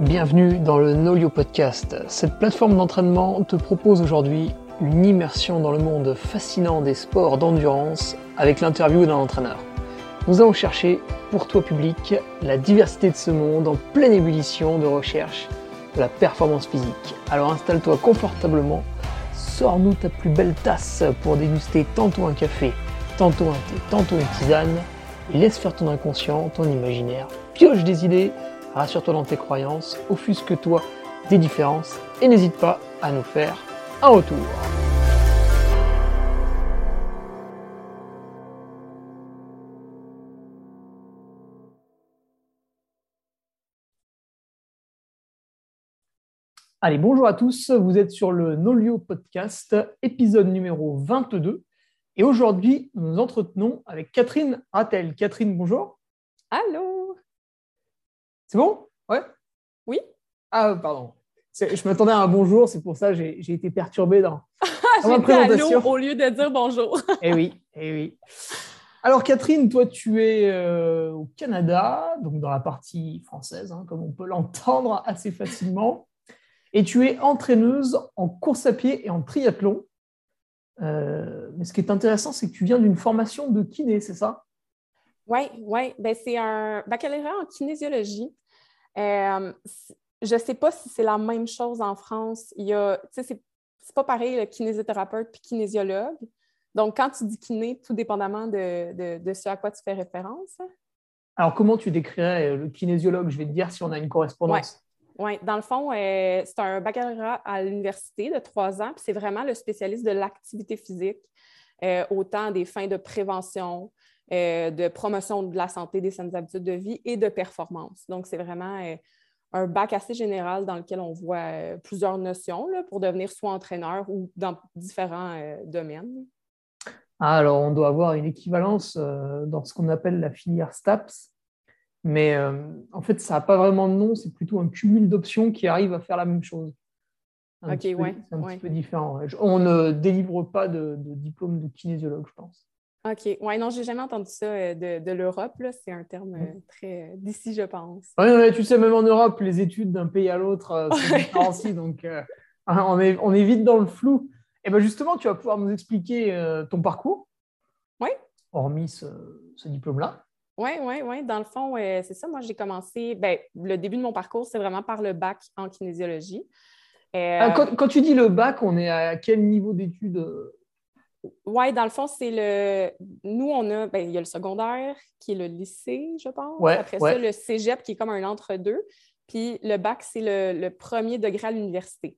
Bienvenue dans le Nolio Podcast. Cette plateforme d'entraînement te propose aujourd'hui une immersion dans le monde fascinant des sports d'endurance avec l'interview d'un entraîneur. Nous allons chercher, pour toi public, la diversité de ce monde en pleine ébullition de recherche de la performance physique. Alors installe-toi confortablement, sors-nous ta plus belle tasse pour déguster tantôt un café, tantôt un thé, tantôt une tisane, et laisse faire ton inconscient, ton imaginaire, pioche des idées rassure-toi dans tes croyances, offusque-toi des différences et n'hésite pas à nous faire un retour. Allez, bonjour à tous, vous êtes sur le Nolio Podcast, épisode numéro 22. Et aujourd'hui, nous nous entretenons avec Catherine Rattel. Catherine, bonjour. Allô c'est bon? Ouais Oui Ah, pardon. Je m'attendais à un bonjour, c'est pour ça que j'ai été perturbé dans, dans ma présentation. au lieu de dire bonjour. eh oui, eh oui. Alors Catherine, toi tu es euh, au Canada, donc dans la partie française, hein, comme on peut l'entendre assez facilement, et tu es entraîneuse en course à pied et en triathlon. Euh, mais ce qui est intéressant, c'est que tu viens d'une formation de kiné, c'est ça? Oui, ouais. Ben, c'est un baccalauréat en kinésiologie. Euh, je ne sais pas si c'est la même chose en France. Il y a, c'est, pas pareil le kinésithérapeute puis kinésiologue. Donc, quand tu dis kiné, tout dépendamment de, de, ce à quoi tu fais référence. Alors, comment tu décrirais euh, le kinésiologue? Je vais te dire si on a une correspondance. Oui, dans le fond, euh, c'est un baccalauréat à l'université de trois ans, puis c'est vraiment le spécialiste de l'activité physique, autant des fins de prévention, euh, de promotion de la santé, des saines habitudes de vie et de performance. Donc, c'est vraiment euh, un bac assez général dans lequel on voit euh, plusieurs notions pour devenir soit entraîneur ou dans différents domaines. Ah, alors, on doit avoir une équivalence dans ce qu'on appelle la filière STAPS, mais en fait, ça n'a pas vraiment de nom, c'est plutôt un cumul d'options qui arrive à faire la même chose. ok, ouais. C'est un petit peu différent. On ne délivre pas de diplôme de kinésiologue, je pense. OK. Oui, non, j'ai jamais entendu ça euh, de, l'Europe. C'est un terme euh, très euh, d'ici, je pense. Oui, tu sais, même en Europe, les études d'un pays à l'autre sont différenciées. donc, on, est, on est vite dans le flou. Et bien justement, tu vas pouvoir nous expliquer ton parcours. Oui. Hormis ce, diplôme-là. Oui, oui, oui. Dans le fond, c'est ça. Moi, j'ai commencé. Ben, le début de mon parcours, c'est vraiment par le bac en kinésiologie. Ah, quand, quand, tu dis le bac, on est à quel niveau d'études oui, dans le fond, c'est le. Nous, on a. Ben, il y a le secondaire qui est le lycée, je pense. Après ça, le cégep qui est comme un entre-deux. Puis le bac, c'est le, premier degré à l'université.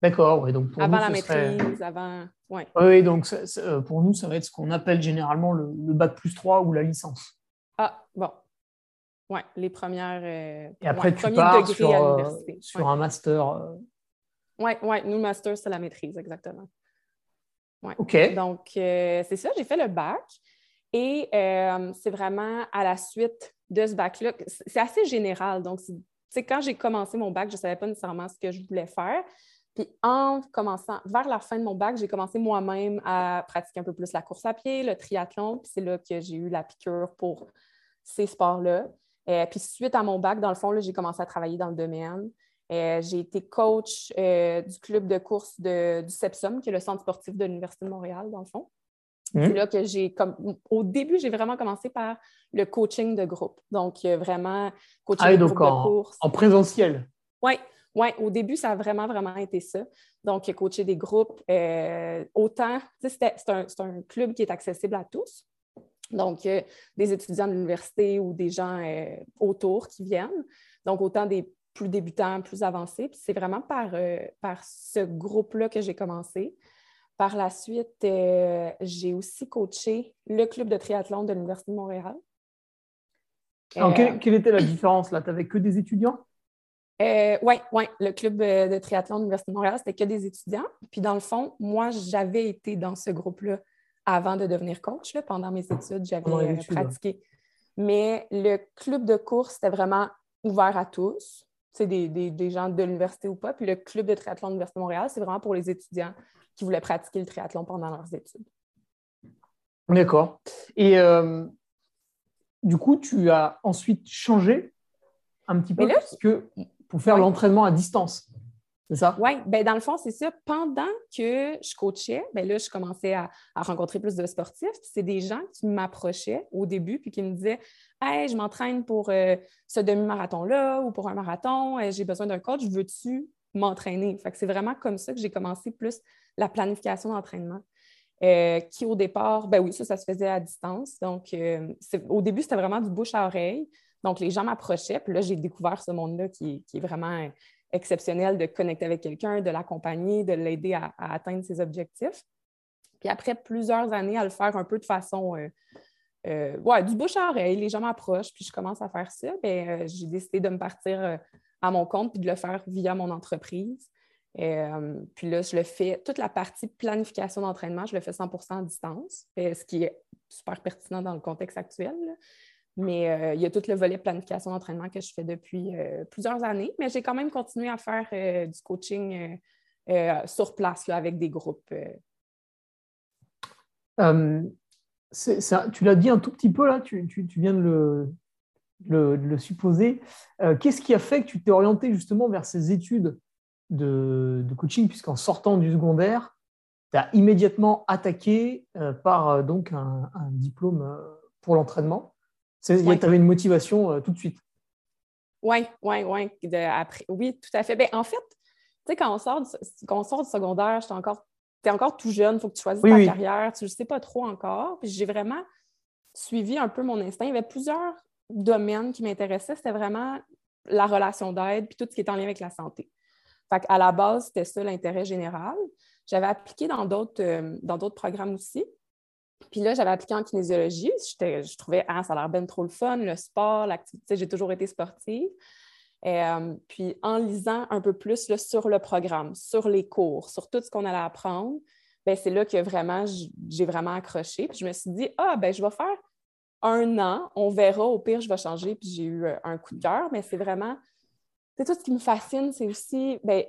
D'accord, oui. Donc avant la maîtrise, avant. Ouais. Oui, donc euh, pour nous, ça va être ce qu'on appelle généralement le, bac plus 3 ou la licence. Ah, bon. Oui, les premières. Euh, Et après, tu pars sur, euh, sur un master. Oui, ouais, nous, le master, c'est la maîtrise, exactement. OK. Donc, euh, c'est ça, j'ai fait le bac. Et euh, c'est vraiment à la suite de ce bac-là, c'est assez général. Donc, c'est quand j'ai commencé mon bac, je ne savais pas nécessairement ce que je voulais faire. Puis en commençant, vers la fin de mon bac, j'ai commencé moi-même à pratiquer un peu plus la course à pied, le triathlon. Puis c'est là que j'ai eu la piqûre pour ces sports-là. Euh, puis suite à mon bac, dans le fond, j'ai commencé à travailler dans le domaine. Euh, j'ai été coach euh, du club de course de, du CEPSOM, qui est le centre sportif de l'Université de Montréal, dans le fond. Mmh. C'est là que j'ai, comme, au début, j'ai vraiment commencé par le coaching de groupe. Donc, euh, vraiment, coaching ah, de groupe en, de course. En présentiel. Oui, ouais, au début, ça a vraiment, vraiment été ça. Donc, coacher des groupes, autant, c'est un, un, club qui est accessible à tous. Donc, des étudiants de l'université ou des gens autour qui viennent. Donc, autant des plus débutant, plus avancé. Puis c'est vraiment par, euh, par ce groupe-là que j'ai commencé. Par la suite, euh, j'ai aussi coaché le club de triathlon de l'Université de Montréal. Alors, quelle, était la différence là? Tu n'avais que des étudiants? oui, euh, ouais, le club de triathlon de l'Université de Montréal, c'était que des étudiants. Puis dans le fond, moi, j'avais été dans ce groupe-là avant de devenir coach. pendant mes études, j'avais pratiqué. Mais le club de course, c'était vraiment ouvert à tous des, des, des, gens de l'université ou pas. Puis le club de triathlon de l'Université de Montréal, c'est vraiment pour les étudiants qui voulaient pratiquer le triathlon pendant leurs études. D'accord. Et euh, du coup, tu as ensuite changé un petit peu, parce que pour faire l'entraînement à distance. C'est ça? Oui, ben dans le fond, c'est ça. Pendant que je coachais, ben là, je commençais à, rencontrer plus de sportifs. C'est des gens qui m'approchaient au début puis qui me disaient Hey, je m'entraîne pour euh, ce demi-marathon-là ou pour un marathon, j'ai besoin d'un coach, veux-tu m'entraîner? Fait que c'est vraiment comme ça que j'ai commencé plus la planification d'entraînement. Euh, qui au départ, ben oui, ça, ça se faisait à distance. Donc, euh, au début, c'était vraiment du bouche à oreille. Donc, les gens m'approchaient, puis là, j'ai découvert ce monde-là qui, est vraiment exceptionnel de connecter avec quelqu'un, de l'accompagner, de l'aider à, atteindre ses objectifs. Puis après plusieurs années à le faire un peu de façon, euh, ouais, du bouche à oreille, les gens m'approchent, puis je commence à faire ça, bien, j'ai décidé de me partir à mon compte puis de le faire via mon entreprise. Euh, puis là, je le fais, toute la partie planification d'entraînement, je le fais 100% à distance, euh, ce qui est super pertinent dans le contexte actuel. Mais euh, il y a tout le volet planification d'entraînement que je fais depuis plusieurs années, mais j'ai quand même continué à faire du coaching sur place avec des groupes. tu l'as dit un tout petit peu là, tu, viens de le supposer. Qu'est-ce qui a fait que tu t'es orienté justement vers ces études de, coaching, puisqu'en sortant du secondaire, tu as immédiatement attaqué euh, par euh, donc un, diplôme euh, pour l'entraînement? Tu avais une motivation tout de suite. Oui, oui, oui. Oui, tout à fait. Ben, en fait, tu sais, quand on sort du, quand on sort du secondaire, tu encore, es encore tout jeune, il faut que tu choisisses ta carrière, tu ne sais pas trop encore. Puis j'ai vraiment suivi un peu mon instinct. Il y avait plusieurs domaines qui m'intéressaient. C'était vraiment la relation d'aide, puis tout ce qui est en lien avec la santé. Fait à la base, c'était ça l'intérêt général. J'avais appliqué dans d'autres, euh, dans d'autres programmes aussi. Puis là, j'avais appliqué en kinésiologie. Je trouvais, ah, ça a l'air bien trop le fun, le sport, l'activité. J'ai toujours été sportive. Euh, puis en lisant un peu plus sur le programme, sur les cours, sur tout ce qu'on allait apprendre, ben, c'est là que vraiment j'ai vraiment accroché. Puis je me suis dit, ah, ben je vais faire un an, on verra, au pire, je vais changer. Puis j'ai eu euh, un coup de cœur, mais c'est vraiment tout ce qui me fascine, c'est aussi ben,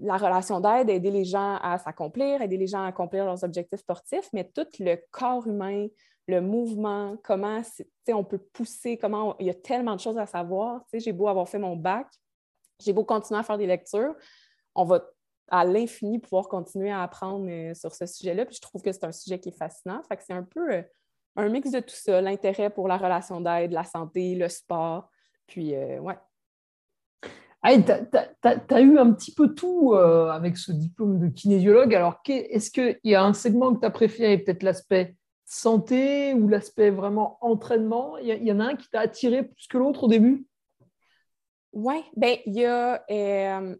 la relation d'aide, aider les gens à s'accomplir, aider les gens à accomplir leurs objectifs sportifs, mais tout le corps humain, le mouvement, comment on peut pousser, comment il y a tellement de choses à savoir. J'ai beau avoir fait mon bac, j'ai beau continuer à faire des lectures, on va à l'infini pouvoir continuer à apprendre euh, sur ce sujet-là. Puis je trouve que c'est un sujet qui est fascinant. Fait c'est un peu euh, un mix de tout ça, l'intérêt pour la relation d'aide, la santé, le sport. Puis, euh, ouais, ah, tu as, eu un petit peu tout euh, avec ce diplôme de kinésiologue. Alors, est-ce qu'il y a un segment que tu as préféré, peut-être l'aspect santé ou l'aspect vraiment entraînement? Il y, en a un qui t'a attiré plus que l'autre au début? Oui, bien, il y a euh,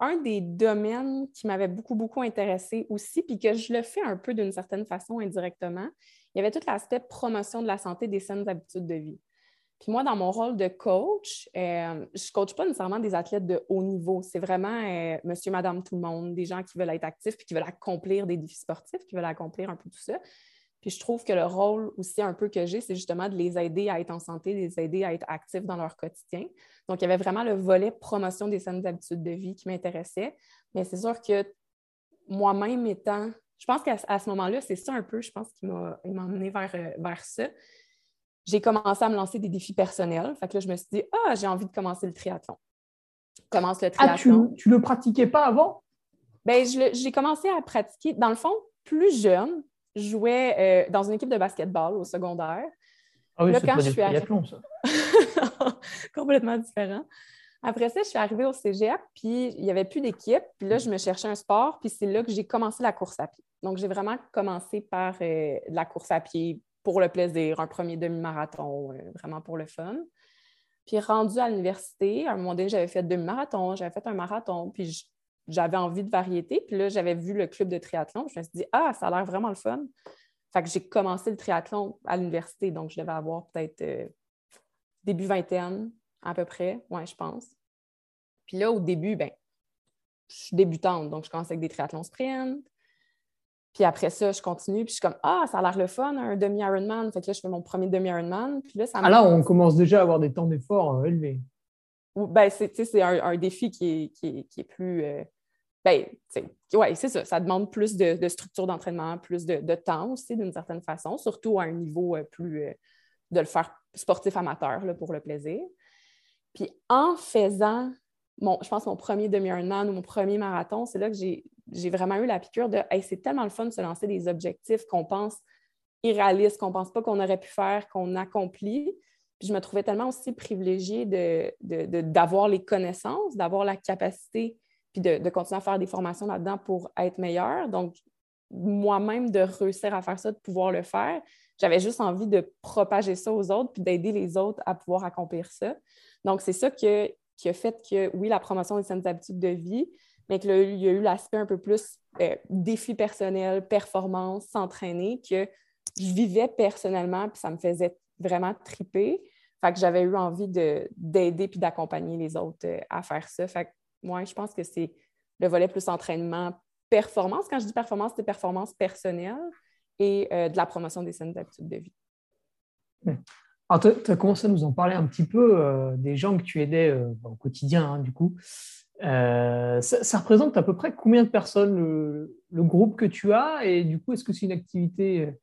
un, des domaines qui m'avait beaucoup, beaucoup intéressé aussi, puis que je le fais un peu d'une certaine façon indirectement. Il y avait tout l'aspect promotion de la santé des saines habitudes de vie. Puis moi, dans mon rôle de coach, euh, je ne coach pas nécessairement des athlètes de haut niveau. C'est vraiment euh, monsieur, madame, tout le monde, des gens qui veulent être actifs puis qui veulent accomplir des défis sportifs, qui veulent accomplir un peu tout ça. Puis je trouve que le rôle aussi un peu que j'ai, c'est justement de les aider à être en santé, les aider à être actifs dans leur quotidien. Donc, il y avait vraiment le volet promotion des saines habitudes de vie qui m'intéressait. Mais c'est sûr que moi-même étant, je pense qu'à ce moment-là, c'est ça un peu, je pense, qui m'a emmené vers, euh, vers ça j'ai commencé à me lancer des défis personnels. Fait que là, je me suis dit, ah, j'ai envie de commencer le triathlon. commence le triathlon. Ah, tu ne le pratiquais pas avant? Bien, j'ai commencé à pratiquer. Dans le fond, plus jeune, je jouais euh, dans une équipe de basketball au secondaire. Ah oui, c'est pas du triathlon, ça. Complètement différent. Après ça, je suis arrivée au cégep, puis il n'y avait plus d'équipe. Puis là, je me cherchais un sport, puis c'est là que j'ai commencé la course à pied. Donc, j'ai vraiment commencé par euh, la course à pied, pour le plaisir, un premier demi-marathon, euh, vraiment pour le fun. Puis rendu à l'université, à un moment donné, j'avais fait demi-marathon, j'avais fait un marathon, puis j'avais envie de variété. Puis là, j'avais vu le club de triathlon. Je me suis dit, ah, ça a l'air vraiment le fun. Fait que j'ai commencé le triathlon à l'université, donc je devais avoir peut-être euh, début vingtaine à peu près, ouais, je pense. Puis là, au début, ben, je suis débutante, donc je commence avec des triathlons sprint, puis après ça, je continue, puis je suis comme Ah, ça a l'air le fun, un demi-Ironman. Fait que là, je fais mon premier demi-Ironman. Puis là, ça Ah là, on commence déjà à avoir des temps d'effort euh, élevés. Ben, c'est un, un, défi qui est, qui est, plus. Euh, ben, oui, c'est ça. Ça demande plus de, structure d'entraînement, plus de, temps aussi, d'une certaine façon, surtout à un niveau euh, plus. de le faire sportif amateur là, pour le plaisir. Puis en faisant mon, je pense, mon premier demi-Ironman ou mon premier marathon, c'est là que j'ai vraiment eu la piqûre de c'est tellement le fun de se lancer des objectifs qu'on pense irréalistes, qu'on ne pense pas qu'on aurait pu faire, qu'on accomplit. Puis je me trouvais tellement aussi privilégiée d'avoir de, les connaissances, d'avoir la capacité, puis de, continuer à faire des formations là-dedans pour être meilleure. Donc, moi-même, de réussir à faire ça, de pouvoir le faire, j'avais juste envie de propager ça aux autres, puis d'aider les autres à pouvoir accomplir ça. Donc, c'est ça qui a fait que, oui, la promotion des saines habitudes de vie, mais qu'il y a eu l'aspect un peu plus euh, défi personnel, performance, s'entraîner, que je vivais personnellement, puis ça me faisait vraiment triper. Fait que j'avais eu envie d'aider puis d'accompagner les autres euh, à faire ça. Fait que moi, je pense que c'est le volet plus entraînement, performance. Quand je dis performance, c'est performance personnelle et euh, de la promotion des saines habitudes de vie. Hmm. Alors, tu as commencé à nous en parler un petit peu des gens que tu aidais au quotidien, hein, du coup. Ça, représente à peu près combien de personnes le, le, groupe que tu as? Et du coup, est-ce que c'est une activité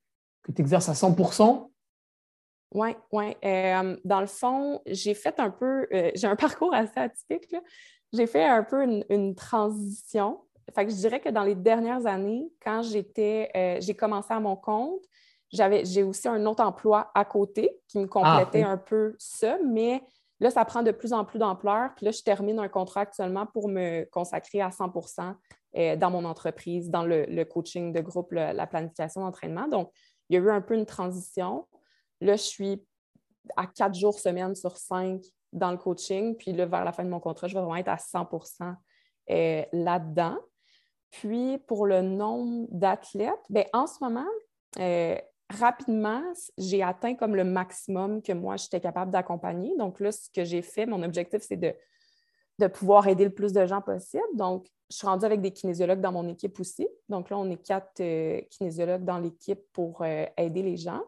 que tu exerces à 100% oui, oui. Euh, dans le fond, j'ai fait un peu, euh, j'ai un parcours assez atypique. J'ai fait un peu une, transition. Fait que je dirais que dans les dernières années, quand j'étais, euh, j'ai commencé à mon compte, j'avais, j'ai aussi un autre emploi à côté qui me complétait ah, un peu ça, mais là, ça prend de plus en plus d'ampleur. Puis là, je termine un contrat actuellement pour me consacrer à 100% dans mon entreprise, dans le, coaching de groupe, la planification d'entraînement. Donc, il y a eu un peu une transition. Là, je suis à quatre jours semaine sur cinq dans le coaching. Puis là, vers la fin de mon contrat, je vais vraiment être à 100 euh, là-dedans. Puis pour le nombre d'athlètes, bien, en ce moment, euh, rapidement, j'ai atteint comme le maximum que moi, j'étais capable d'accompagner. Donc là, ce que j'ai fait, mon objectif, c'est de, pouvoir aider le plus de gens possible. Donc, je suis rendue avec des kinésiologues dans mon équipe aussi. Donc là, on est quatre euh, kinésiologues dans l'équipe pour aider les gens.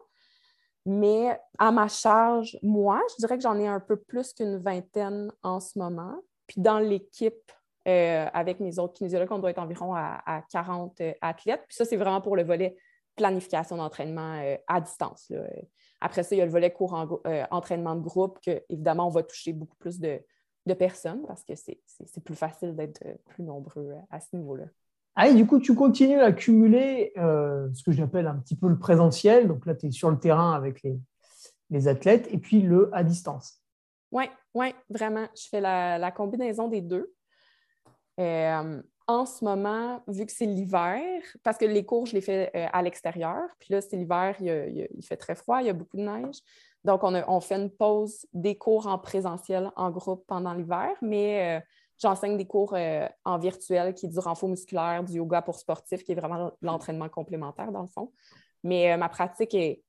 Mais à ma charge, moi, je dirais que j'en ai un peu plus qu'une vingtaine en ce moment. Puis dans l'équipe, euh, avec mes autres kinésiologues, on doit être environ à, 40 euh, athlètes. Puis ça, c'est vraiment pour le volet planification d'entraînement euh, à distance. Après ça, il y a le volet cours entraînement de groupe, que évidemment, on va toucher beaucoup plus de, de personnes parce que c'est plus facile d'être plus nombreux à ce niveau-là. Ah, du coup, tu continues à cumuler euh, ce que j'appelle un petit peu le présentiel. Donc là, tu es sur le terrain avec les, athlètes et puis le à distance. Oui, oui, vraiment. Je fais la, combinaison des deux. Euh, en ce moment, vu que c'est l'hiver, parce que les cours, je les fais euh, à l'extérieur, puis là, c'est l'hiver, il, fait très froid, il y a beaucoup de neige. Donc, on, fait une pause des cours en présentiel en groupe pendant l'hiver, mais J'enseigne des cours euh, en virtuel qui est du renfort musculaire, du yoga pour sportifs, qui est vraiment l'entraînement complémentaire dans le fond. Mais euh, ma pratique est,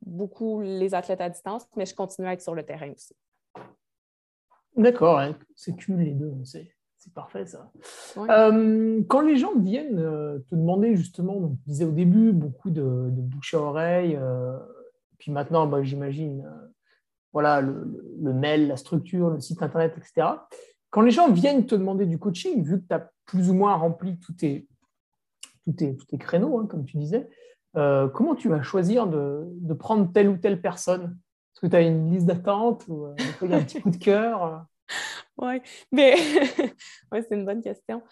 beaucoup les athlètes à distance, mais je continue à être sur le terrain aussi. D'accord, c'est cumulé les deux, c'est parfait ça. Euh, quand les gens viennent te demander justement, on disait au début, beaucoup de, bouche à oreille, puis maintenant, bah, j'imagine, voilà, le, le, mail, la structure, le site internet, etc. Quand les gens viennent te demander du coaching, vu que tu as plus ou moins rempli tous tes, tous tes, créneaux, hein, comme tu disais, euh, comment tu vas choisir de, prendre telle ou telle personne? Est-ce que tu as une liste d'attente ou euh, un petit coup de cœur? Oui, mais ouais, c'est une bonne question.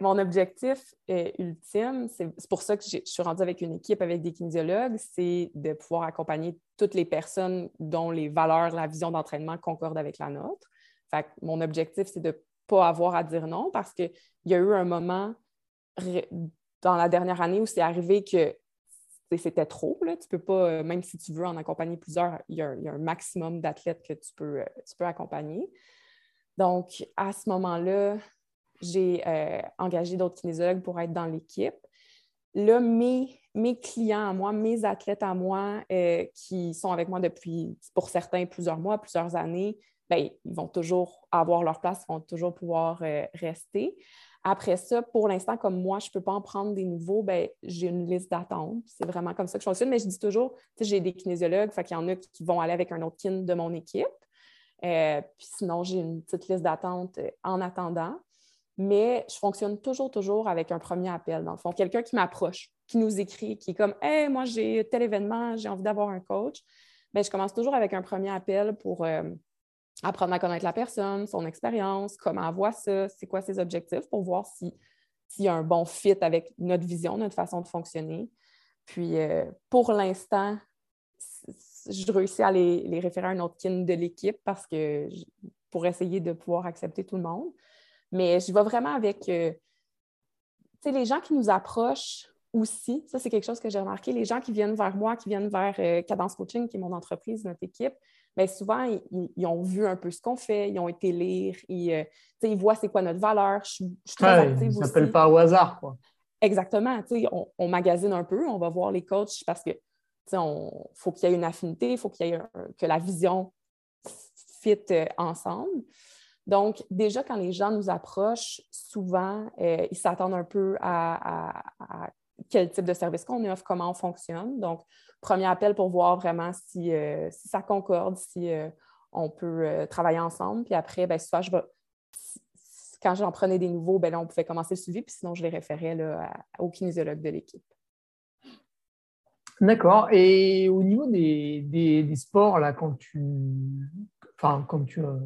mon objectif ultime, c'est pour ça que je suis rendue avec une équipe avec des kinésiologues, c'est de pouvoir accompagner toutes les personnes dont les valeurs, la vision d'entraînement concordent avec la nôtre mon objectif, c'est de ne pas avoir à dire non parce qu'il y a eu un moment dans la dernière année où c'est arrivé que c'était trop. Là. Tu peux pas, euh, même si tu veux en accompagner plusieurs, il y a, un maximum d'athlètes que tu peux, euh, tu peux accompagner. Donc, à ce moment-là, j'ai euh, engagé d'autres kinésiologues pour être dans l'équipe. Là, mes, clients à moi, mes athlètes à moi qui sont avec moi depuis, pour certains, plusieurs mois, plusieurs années, ben, ils vont toujours avoir leur place, ils vont toujours pouvoir euh, rester. Après ça, pour l'instant, comme moi, je ne peux pas en prendre des nouveaux, ben, j'ai une liste d'attente. C'est vraiment comme ça que je fonctionne. Mais je dis toujours, j'ai des kinésiologues, fait qu'il y en a qui vont aller avec un autre kin de mon équipe. Euh, puis sinon, j'ai une petite liste d'attente euh, en attendant. Mais je fonctionne toujours, toujours avec un premier appel. Dans le fond, quelqu'un qui m'approche, qui nous écrit, qui est comme Hey, moi, j'ai tel événement, j'ai envie d'avoir un coach. Bien, je commence toujours avec un premier appel pour apprendre à connaître la personne, son expérience, comment elle voit ça, c'est quoi ses objectifs pour voir s'il y a un bon fit avec notre vision, notre façon de fonctionner. Puis euh, pour l'instant, je réussis à les, référer à un autre kin de l'équipe parce que pour essayer de pouvoir accepter tout le monde. Mais je vais vraiment avec euh, les gens qui nous approchent aussi. Ça, c'est quelque chose que j'ai remarqué. Les gens qui viennent vers moi, qui viennent vers euh, Cadence Coaching, qui est mon entreprise, notre équipe, bien, souvent, ils, ont vu un peu ce qu'on fait, ils ont été lire, ils, euh, ils voient c'est quoi notre valeur. Je, je très active Ils ne s'appellent pas au hasard. Quoi. Exactement. On, on magasine un peu, on va voir les coachs parce que il faut qu'il y ait une affinité, il faut qu'il y ait que la vision fit euh, ensemble. Donc, déjà, quand les gens nous approchent, souvent, euh, ils s'attendent un peu à, quel type de service qu'on offre, comment on fonctionne. Donc, premier appel pour voir vraiment si, euh, ça concorde, si on peut travailler ensemble. Puis après, ben, soit je vais, quand j'en prenais des nouveaux, ben, on pouvait commencer le suivi, puis sinon, je les référais là, au kinésiologue de l'équipe. D'accord. Et au niveau des, sports, là, quand tu, enfin, quand tu euh,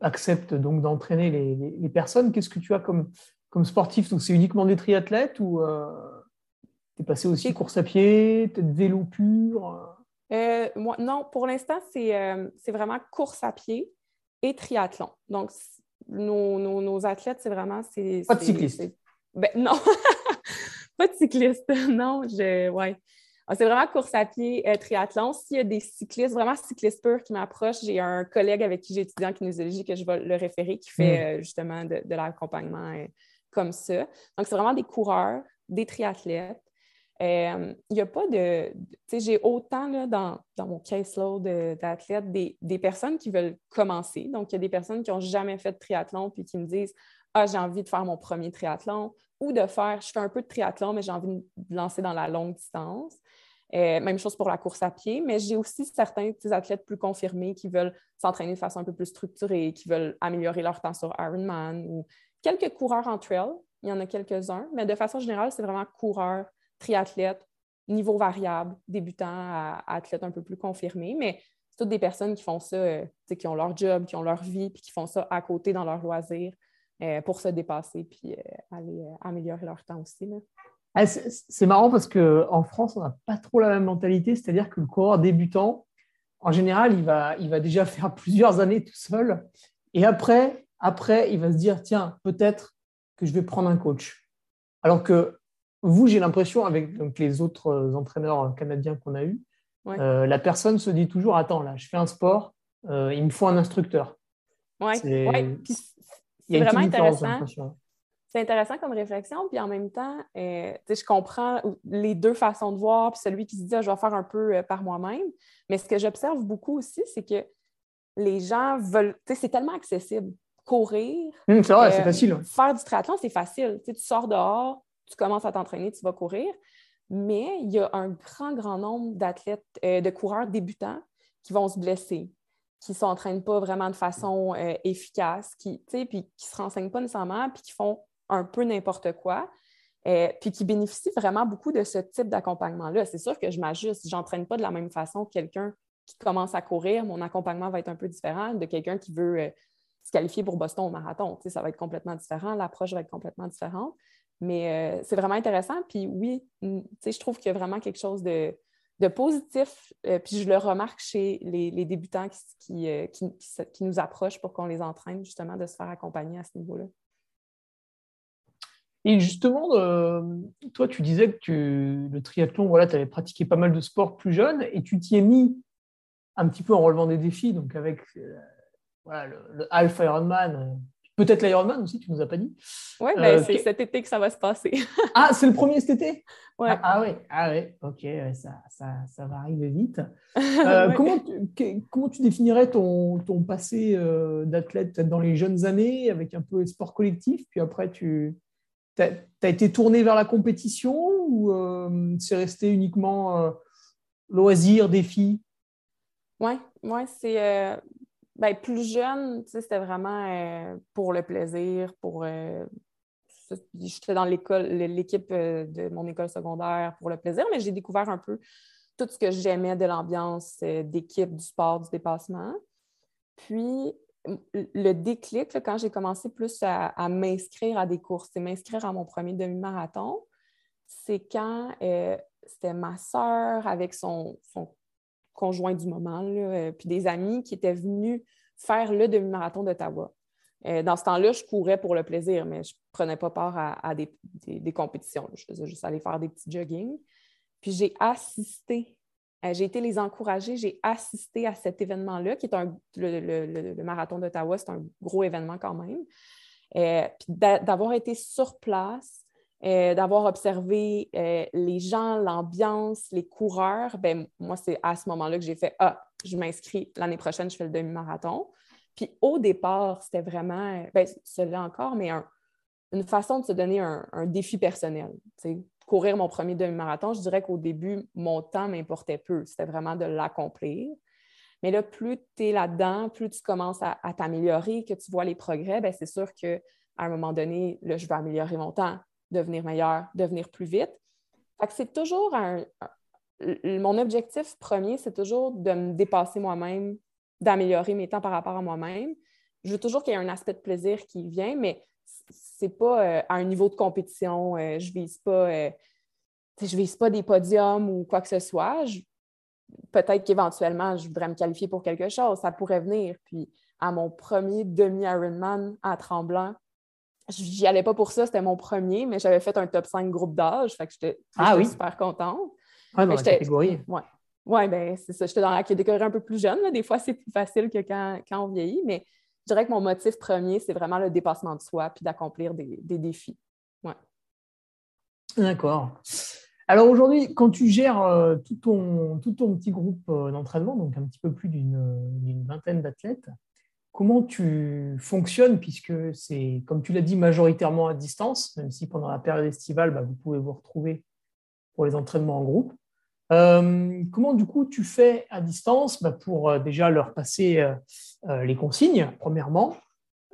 acceptes donc d'entraîner les, personnes, qu'est-ce que tu as comme, comme sportif? Donc, c'est uniquement des triathlètes ou euh, tu es passé aussi course à pied, peut-être vélo pur euh? moi, Non, pour l'instant, c'est vraiment course à pied et triathlon. Donc, nos, nos, athlètes, c'est vraiment. Pas de cycliste. Ben, non, pas de cycliste. Non, je. Ouais. Ah, c'est vraiment course à pied, euh, triathlon. S'il y a des cyclistes, vraiment cyclistes purs qui m'approchent, j'ai un collègue avec qui j'ai étudié en kinésiologie que je vais le référer qui fait mm. euh, justement de, l'accompagnement euh, comme ça. Donc, c'est vraiment des coureurs, des triathlètes. Il n'y a pas de. Tu sais, j'ai autant là, dans, dans mon caseload d'athlètes des, des, personnes qui veulent commencer. Donc, il y a des personnes qui n'ont jamais fait de triathlon puis qui me disent Ah, j'ai envie de faire mon premier triathlon ou de faire, je fais un peu de triathlon, mais j'ai envie de lancer dans la longue distance. Euh, même chose pour la course à pied, mais j'ai aussi certains petits athlètes plus confirmés qui veulent s'entraîner de façon un peu plus structurée, qui veulent améliorer leur temps sur Ironman ou quelques coureurs en trail, il y en a quelques-uns, mais de façon générale, c'est vraiment coureurs, triathlètes, niveau variable, débutants athlètes un peu plus confirmés, mais c'est toutes des personnes qui font ça, euh, qui ont leur job, qui ont leur vie, puis qui font ça à côté dans leur loisir euh, pour se dépasser puis aller améliorer leur temps aussi. Là. Ah, c'est marrant parce qu'en France, on n'a pas trop la même mentalité, c'est-à-dire que le coureur débutant, en général, il va, il va déjà faire plusieurs années tout seul. Et après, après il va se dire, tiens, peut-être que je vais prendre un coach. Alors que vous, j'ai l'impression, avec donc, les autres entraîneurs canadiens qu'on a eus, euh, la personne se dit toujours, attends, là, je fais un sport, euh, il me faut un instructeur. Oui, c'est vraiment intéressant c'est intéressant comme réflexion, puis en même temps, euh, je comprends les deux façons de voir, puis celui qui se dit ah, je vais faire un peu euh, par moi-même. Mais ce que j'observe beaucoup aussi, c'est que les gens veulent, c'est tellement accessible. Courir, hum, c'est vrai, c'est euh, facile. Faire du triathlon, c'est facile. tu sors dehors, tu commences à t'entraîner, tu vas courir. Mais il y a un grand, grand nombre d'athlètes, de coureurs débutants qui vont se blesser, qui ne s'entraînent pas vraiment de façon efficace, qui ne qui se renseignent pas nécessairement, puis qui font un peu n'importe quoi, euh, puis qui bénéficie vraiment beaucoup de ce type d'accompagnement-là. C'est sûr que je m'ajuste, je n'entraîne pas de la même façon que quelqu'un qui commence à courir, mon accompagnement va être un peu différent de quelqu'un qui veut euh, se qualifier pour Boston au marathon. ça va être complètement différent, l'approche va être complètement différente. Mais euh, c'est vraiment intéressant. Puis oui, je trouve qu'il y a vraiment quelque chose de, positif. puis je le remarque chez les, débutants qui, qui, nous approchent pour qu'on les entraîne, justement, de se faire accompagner à ce niveau-là. Et justement, euh, toi, tu disais que le triathlon, voilà, tu avais pratiqué pas mal de sports plus jeune et tu t'y es mis un petit peu en relevant des défis, donc avec euh, voilà, le, le, Half Ironman, euh, peut-être l'Ironman aussi, tu ne nous as pas dit. Oui, ben, c'est cet été que ça va se passer. ah, c'est le premier cet été? Ouais. Ah, ah, oui, ah, ouais. ok, ça, ça, ça, va arriver vite. comment, tu, comment tu définirais ton, ton passé d'athlète dans les jeunes années, avec un peu sport collectif, puis après tu tu as, été tourné vers la compétition ou euh, c'est resté uniquement euh, loisir, défi? Oui, ouais, c'est euh, ben, plus jeune, c'était vraiment pour le plaisir, pour j'étais dans l'école, l'équipe de mon école secondaire pour le plaisir, mais j'ai découvert un peu tout ce que j'aimais de l'ambiance d'équipe, du sport, du dépassement. Puis, le déclic, quand j'ai commencé plus à, m'inscrire à des courses et m'inscrire à mon premier demi-marathon, c'est quand euh, c'était ma sœur avec son, conjoint du moment, euh, puis des amis qui étaient venus faire le demi-marathon d'Ottawa. Euh, dans ce temps-là, je courais pour le plaisir, mais je ne prenais pas part à, des, compétitions. Je faisais juste aller faire des petits joggings. Puis j'ai assisté euh, j'ai été les encourager, j'ai assisté à cet événement-là, qui est un, le, marathon d'Ottawa, c'est un gros événement quand même. Puis d'avoir été sur place, euh, d'avoir observé les gens, l'ambiance, les coureurs, ben moi, c'est à ce moment-là que j'ai fait Ah, je m'inscris l'année prochaine, je fais le demi-marathon. Puis au départ, c'était vraiment, ben, celui-là encore, mais une façon de se donner un, défi personnel courir mon premier demi-marathon, je dirais qu'au début, mon temps m'importait peu. C'était vraiment de l'accomplir. Mais là, plus tu es là-dedans, plus tu commences à, t'améliorer, que tu vois les progrès, ben, c'est sûr qu'à un moment donné, là, je vais améliorer mon temps, devenir meilleur, devenir plus vite. c'est toujours mon objectif premier, c'est toujours de me dépasser moi-même, d'améliorer mes temps par rapport à moi-même. Je veux toujours qu'il y ait un aspect de plaisir qui vient, mais c'est pas euh, à un niveau de compétition. Euh, je vise pas, euh, je vise pas des podiums ou quoi que ce soit. Peut-être qu'éventuellement, je voudrais me qualifier pour quelque chose. Ça pourrait venir. Puis à mon premier demi-Ironman à Tremblant, j'y allais pas pour ça, c'était mon premier, mais j'avais fait un top 5 groupe d'âge. Fait que j'étais ah super contente. dans la catégorie. Oui, ouais, ben, c'est ça. J'étais dans la catégorie un peu plus jeune. Des fois, c'est plus facile que quand, quand on vieillit, mais je dirais que mon motif premier, c'est vraiment le dépassement de soi puis d'accomplir des, défis. Ouais. D'accord. Alors aujourd'hui, quand tu gères euh, tout, ton, tout ton petit groupe euh, d'entraînement, donc un petit peu plus d'une vingtaine d'athlètes, comment tu fonctionnes puisque c'est, comme tu l'as dit, majoritairement à distance, même si pendant la période estivale, bah, vous pouvez vous retrouver pour les entraînements en groupe. Euh, comment du coup tu fais à distance bah, pour euh, déjà leur passer euh, les consignes, premièrement,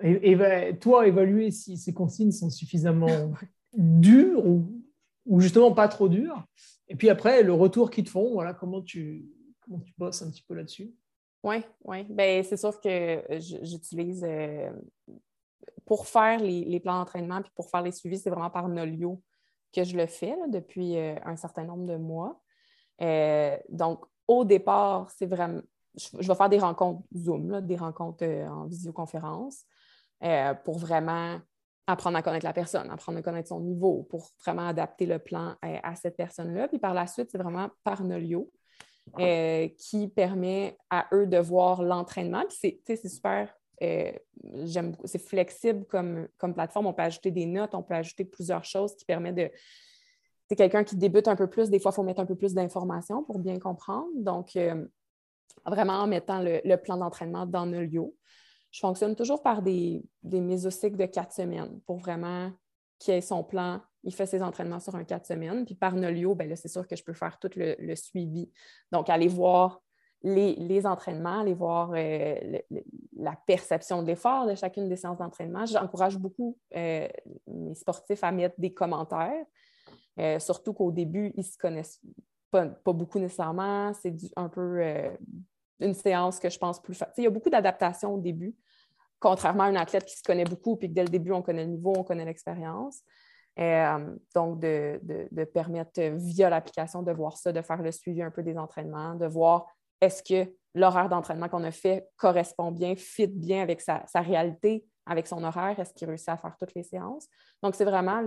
et, toi évaluer si ces consignes sont suffisamment dures ou, justement pas trop dures, et puis après le retour qu'ils te font, voilà comment tu, comment tu bosses un petit peu là-dessus? Oui, oui. Ben, c'est sûr que j'utilise pour faire les, plans d'entraînement puis pour faire les suivis, c'est vraiment par Nolio que je le fais depuis un certain nombre de mois. Euh, donc, au départ, c'est vraiment. Je, vais faire des rencontres Zoom, des rencontres euh, en visioconférence euh, pour vraiment apprendre à connaître la personne, apprendre à connaître son niveau, pour vraiment adapter le plan à, cette personne-là. Puis par la suite, c'est vraiment par Nolio qui permet à eux de voir l'entraînement. C'est super c'est flexible comme, comme plateforme. On peut ajouter des notes, on peut ajouter plusieurs choses qui permettent de, c'est quelqu'un qui débute un peu plus, des fois, il faut mettre un peu plus d'informations pour bien comprendre. Donc, euh, vraiment en mettant le, plan d'entraînement dans Nolio. Je fonctionne toujours par des, des mésocycles de quatre semaines pour vraiment qu'il ait son plan. Il fait ses entraînements sur un quatre semaines. Puis par Nolio, ben c'est sûr que je peux faire tout le, suivi. Donc, aller voir les, entraînements, aller voir euh, la perception de l'effort de chacune des séances d'entraînement. J'encourage beaucoup euh, mes sportifs à mettre des commentaires euh, surtout qu'au début, ils ne se connaissent pas, beaucoup nécessairement. C'est un peu une séance que je pense plus facile. Il y a beaucoup d'adaptation au début, contrairement à un athlète qui se connaît beaucoup, puis que dès le début, on connaît le niveau, on connaît l'expérience. Euh, donc, de, permettre via l'application de voir ça, de faire le suivi un peu des entraînements, de voir est-ce que l'horaire d'entraînement qu'on a fait correspond bien, fit bien avec sa réalité, avec son horaire, est-ce qu'il réussit à faire toutes les séances. Donc, c'est vraiment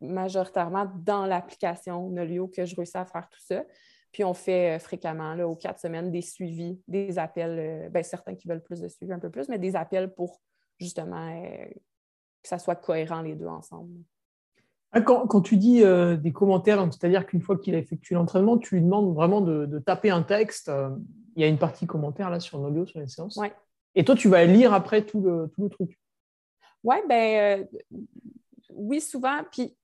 majoritairement dans l'application Nolio que je réussis à faire tout ça. Puis, on fait euh, fréquemment, là, aux quatre semaines, des suivis, des appels, euh, ben, certains qui veulent plus de suivi, un peu plus, mais des appels pour justement que ça soit cohérent les deux ensemble. Ah, quand, tu dis des commentaires, c'est-à-dire qu'une fois qu'il a effectué l'entraînement, tu lui demandes vraiment de, taper un texte. il y a une partie commentaire là sur Nolio, sur les séances. Ouais. Et toi, tu vas lire après tout le, tout le truc. Oui, ben euh, oui, souvent. Puis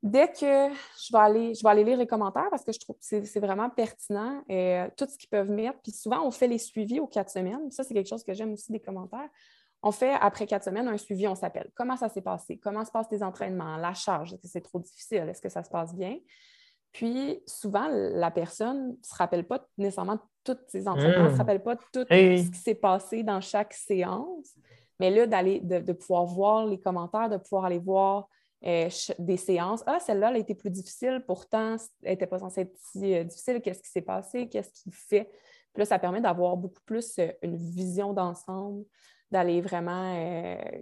dès que je vais aller, je vais aller lire les commentaires parce que je trouve que c'est vraiment pertinent, et, euh, tout ce qu'ils peuvent mettre. Puis souvent, on fait les suivis aux quatre semaines. Ça, c'est quelque chose que j'aime aussi des commentaires. On fait, après quatre semaines, un suivi, on s'appelle. Comment ça s'est passé? Comment se passent tes entraînements? La charge? Est-ce que c'est trop difficile? Est-ce que ça se passe bien? Puis souvent, la personne ne se rappelle pas nécessairement toutes ses entraînements, ne se hmm. rappelle pas tout ce qui s'est passé dans chaque séance. Mais là, d'aller, de, pouvoir voir les commentaires, de pouvoir aller voir euh, des séances. Ah, celle-là, elle a été plus difficile, pourtant, elle n'était pas censée être si euh, difficile. Qu'est-ce qui s'est passé? Qu'est-ce qui fait? Puis là, ça permet d'avoir beaucoup plus euh, une vision d'ensemble, d'aller vraiment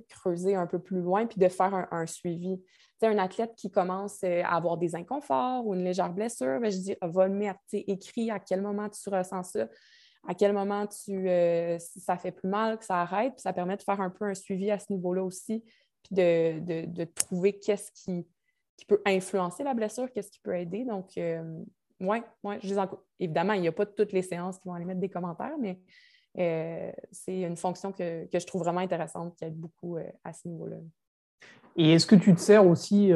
creuser un peu plus loin, puis de faire un, suivi. Tu un athlète qui commence à avoir des inconforts ou une légère blessure, ben, je dis, va le mettre, écrit à quel moment tu ressens ça, à quel moment tu, ça fait plus mal, que ça arrête, puis ça permet de faire un peu un suivi à ce niveau-là aussi, de, trouver qu'est-ce qui, peut influencer la blessure, qu'est-ce qui peut aider. Donc, oui, euh, ouais, évidemment, il n'y a pas toutes les séances qui vont aller mettre des commentaires, mais euh, c'est une fonction que, je trouve vraiment intéressante qui aide beaucoup euh, à ce niveau-là. Et est-ce que tu te sers aussi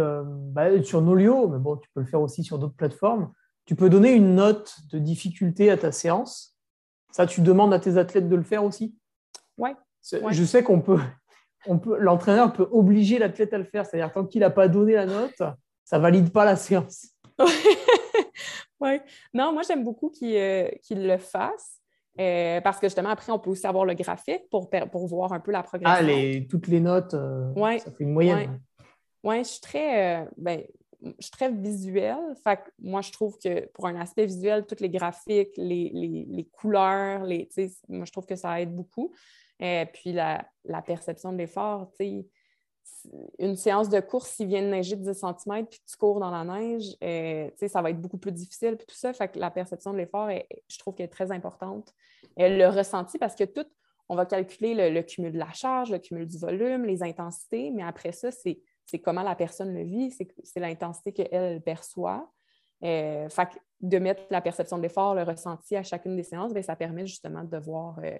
bah, sur Nolio, mais bon, tu peux le faire aussi sur d'autres plateformes, tu peux donner une note de difficulté à ta séance. Ça, tu demandes à tes athlètes de le faire aussi? Oui. Ouais. Je sais qu'on peut, l'entraîneur peut obliger l'athlète à le faire. C'est-à-dire, tant qu'il n'a pas donné la note, ça ne valide pas la séance. oui. Non, moi, j'aime beaucoup qu'il euh, le fasse. Euh, parce que justement, après, on peut aussi avoir le graphique pour, pour voir un peu la progression. Ah, les, toutes les notes, euh, ça fait une moyenne. Oui, je suis très, ben, je suis très visuelle. Fait moi, je trouve que pour un aspect visuel, tous les graphiques, les, les, les couleurs, les, moi, je trouve que ça aide beaucoup. Et puis la, perception de l'effort, une séance de course, s'il vient de neiger de 10 cm puis tu cours dans la neige, euh, ça va être beaucoup plus difficile. Puis tout ça, fait que la perception de l'effort, je trouve qu'elle est très importante. Le ressenti, parce que tout, on va calculer le, cumul de la charge, le cumul du volume, les intensités, mais après ça, c'est comment la personne le vit, c'est l'intensité qu'elle perçoit. Euh, fait que de mettre la perception de l'effort, le ressenti à chacune des séances, bien, ça permet justement de voir euh,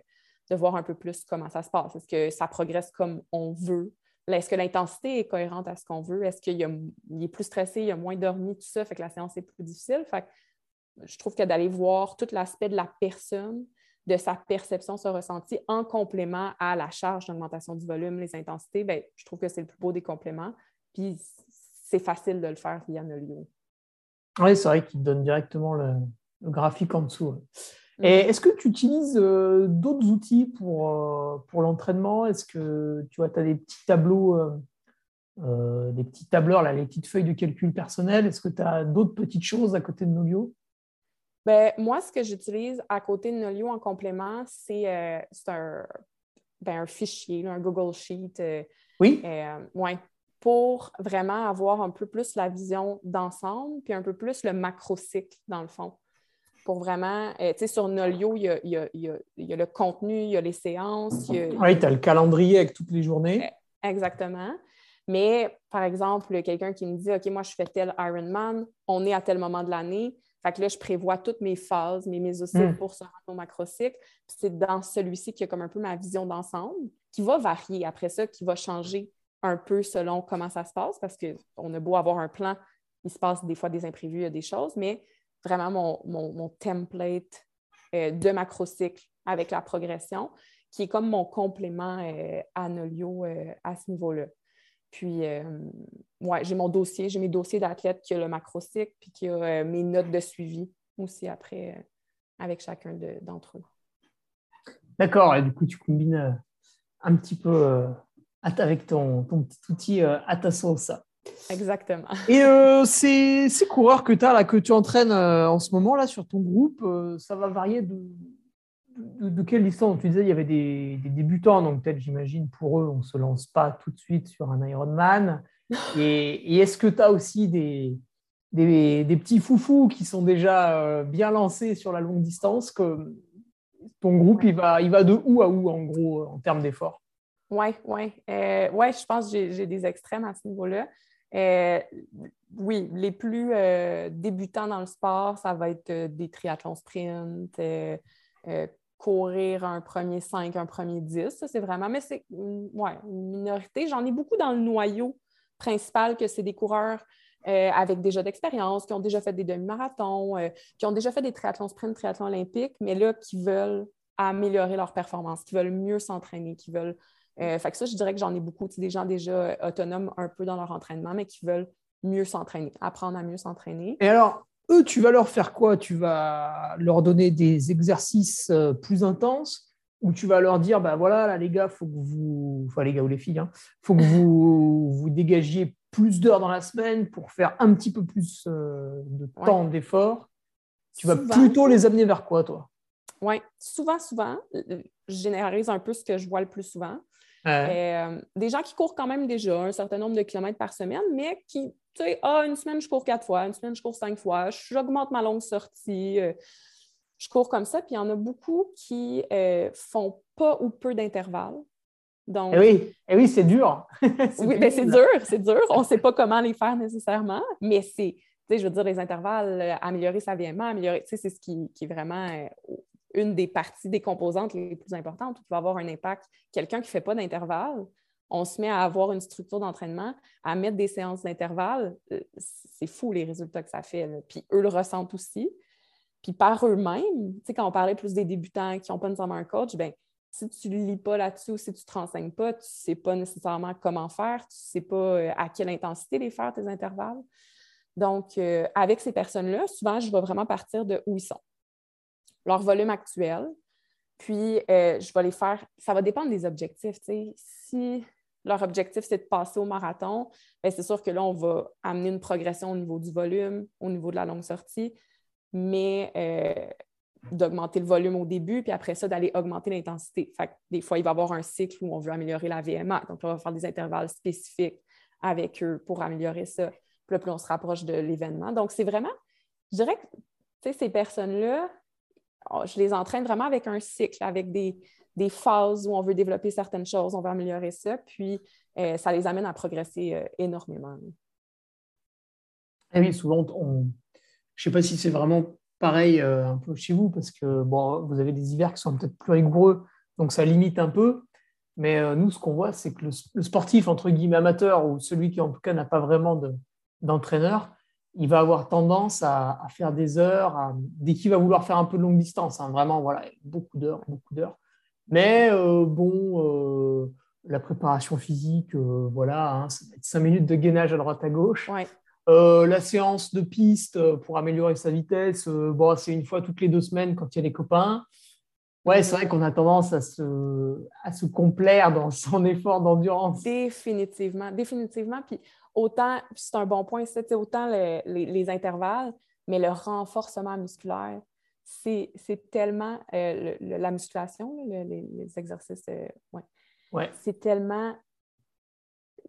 de voir un peu plus comment ça se passe. Est-ce que ça progresse comme on veut? Est-ce que l'intensité est cohérente à ce qu'on veut? Est-ce qu'il est plus stressé, il a moins dormi, tout ça, fait que la séance est plus difficile? Fait je trouve que d'aller voir tout l'aspect de la personne, de sa perception, son ressenti, en complément à la charge d'augmentation du volume, les intensités, bien, je trouve que c'est le plus beau des compléments. Puis c'est facile de le faire via Nolio. Oui, c'est vrai qu'il donne directement le, graphique en dessous. Mhm. est-ce que tu utilises euh, d'autres outils pour, euh, pour l'entraînement? Est-ce que tu vois, as des petits tableaux, euh, des petits tableurs, là, les petites feuilles de calcul personnel Est-ce que tu as d'autres petites choses à côté de Nolio? Ben, moi, ce que j'utilise à côté de Nolio en complément, c'est un, ben, un, fichier, un Google Sheet. oui. ouais, pour vraiment avoir un peu plus la vision d'ensemble, puis un peu plus le macro-cycle, dans le fond pour vraiment, euh, tu sais, sur Nolio, il y, a, il, y a, le contenu, il y a les séances. oui, tu as le calendrier avec toutes les journées. Euh, exactement. Mais, par exemple, quelqu'un qui me dit, OK, moi, je fais tel Ironman, on est à tel moment de l'année. Fait que là, je prévois toutes mes phases, mes mésocycles hmm. pour se rendre au macrocycle. c'est dans celui-ci qu'il y a comme un peu ma vision d'ensemble, qui va varier après ça, qui va changer un peu selon comment ça se passe, parce qu'on a beau avoir un plan, il se passe des fois des imprévus, il y a des choses, mais vraiment mon, template euh, de macrocycle avec la progression, qui est comme mon complément euh, à Nolio euh, à ce niveau-là. Puis, ouais, j'ai mon dossier, j'ai mes dossiers d'athlètes qui a le macrocycle, puis qui a mes notes de suivi aussi après avec chacun d'entre eux. D'accord, et du coup, tu combines un petit peu avec ton, ton, petit outil à ta sauce. Exactement. Et euh, ces, coureurs que tu as là, que tu entraînes euh, en ce moment là sur ton groupe, euh, ça va varier de, de, quelle distance? Tu disais il y avait des, débutants, donc peut-être j'imagine pour eux, on ne se lance pas tout de suite sur un Ironman. Et, est-ce que tu as aussi des, des, petits foufous qui sont déjà bien lancés sur la longue distance que ton groupe il va, il va de où à où en gros en termes d'efforts? Oui, oui. ouais, je pense que j'ai des extrêmes à ce niveau-là. Euh, oui, les plus euh, débutants dans le sport, ça va être euh, des triathlons sprint, courir un premier 5, un premier 10. Ça, c'est vraiment, mais c'est ouais, une minorité. J'en ai beaucoup dans le noyau principal que c'est des coureurs avec déjà d'expérience, qui ont déjà fait des demi-marathons, qui ont déjà fait des triathlons sprint, triathlons olympiques, mais là, qui veulent améliorer leur performance, qui veulent mieux s'entraîner, qui veulent euh, fait que ça, je dirais que j'en ai beaucoup, des gens déjà euh, autonomes un peu dans leur entraînement, mais qui veulent mieux s'entraîner, apprendre à mieux s'entraîner. Et alors, eux, tu vas leur faire quoi? Tu vas leur donner des exercices euh, plus intenses ou tu vas leur dire, bah voilà, là, les gars, faut que vous, enfin les gars ou les filles, hein, faut que vous vous dégagiez plus d'heures dans la semaine pour faire un petit peu plus euh, de temps d'effort. Tu vas plutôt les amener vers quoi, toi? Oui, souvent, souvent. Je généralise un peu ce que je vois le plus souvent. Euh, des gens qui courent quand même déjà un certain nombre de kilomètres par semaine, mais qui, tu sais, ah, une semaine, je cours quatre fois, une semaine, je cours cinq fois, j'augmente ma longue sortie, euh, je cours comme ça. Puis il y en a beaucoup qui euh, font pas ou peu d'intervalles. Donc, eh oui, eh oui c'est dur. oui, ben, c'est dur, c'est dur. On ne sait pas comment les faire nécessairement, mais c'est, tu sais, je veux dire, les intervalles, améliorer sa VMA, améliorer, tu sais, c'est ce qui, qui, est vraiment une des parties, des composantes les plus importantes qui va avoir un impact. Quelqu'un qui ne fait pas d'intervalle, on se met à avoir une structure d'entraînement, à mettre des séances d'intervalle, euh, c'est fou les résultats que ça fait. Puis eux le ressentent aussi. Puis par eux-mêmes, tu sais, quand on parlait plus des débutants qui n'ont pas nécessairement un coach, ben si tu ne lis pas là-dessus ou si tu ne te renseignes pas, tu ne sais pas nécessairement comment faire, tu ne sais pas euh, à quelle intensité les faire, tes intervalles. Donc, euh, avec ces personnes-là, souvent, je vais vraiment partir de où ils sont leur volume actuel. Puis, euh, je vais les faire. Ça va dépendre des objectifs. Si leur objectif, c'est de passer au marathon, ben, c'est sûr que là, on va amener une progression au niveau du volume, au niveau de la longue sortie, mais euh, d'augmenter le volume au début, puis après ça, d'aller augmenter l'intensité. des fois, il va y avoir un cycle où on veut améliorer la VMA. Donc, on va faire des intervalles spécifiques avec eux pour améliorer ça. Puis là, plus on se rapproche de l'événement. Donc, c'est vraiment, je dirais que ces personnes-là, je les entraîne vraiment avec un cycle, avec des, phases où on veut développer certaines choses, on veut améliorer ça, puis euh, ça les amène à progresser euh, énormément. Oui, souvent, je ne sais pas si c'est vraiment pareil euh, un peu chez vous, parce que bon, vous avez des hivers qui sont peut-être plus rigoureux, donc ça limite un peu. Mais nous, ce qu'on voit, c'est que le, sportif, entre guillemets, amateur, ou celui qui en tout cas n'a pas vraiment d'entraîneur, il va avoir tendance à, faire des heures, dès qu'il va vouloir faire un peu de longue distance, hein, vraiment, voilà, beaucoup d'heures, beaucoup d'heures. Mais euh, bon, euh, la préparation physique, euh, voilà, hein, ça va être cinq minutes de gainage à droite à gauche. la séance de piste pour améliorer sa vitesse, bon, c'est une fois toutes les deux semaines quand il y a les copains. Ouais, c'est vrai qu'on a tendance à se, à se complaire dans son effort d'endurance. Définitivement, définitivement. Puis autant, c'est un bon point, c'est autant les, intervalles, mais le renforcement musculaire, c'est tellement euh, la musculation, les, exercices, euh, ouais. c'est tellement.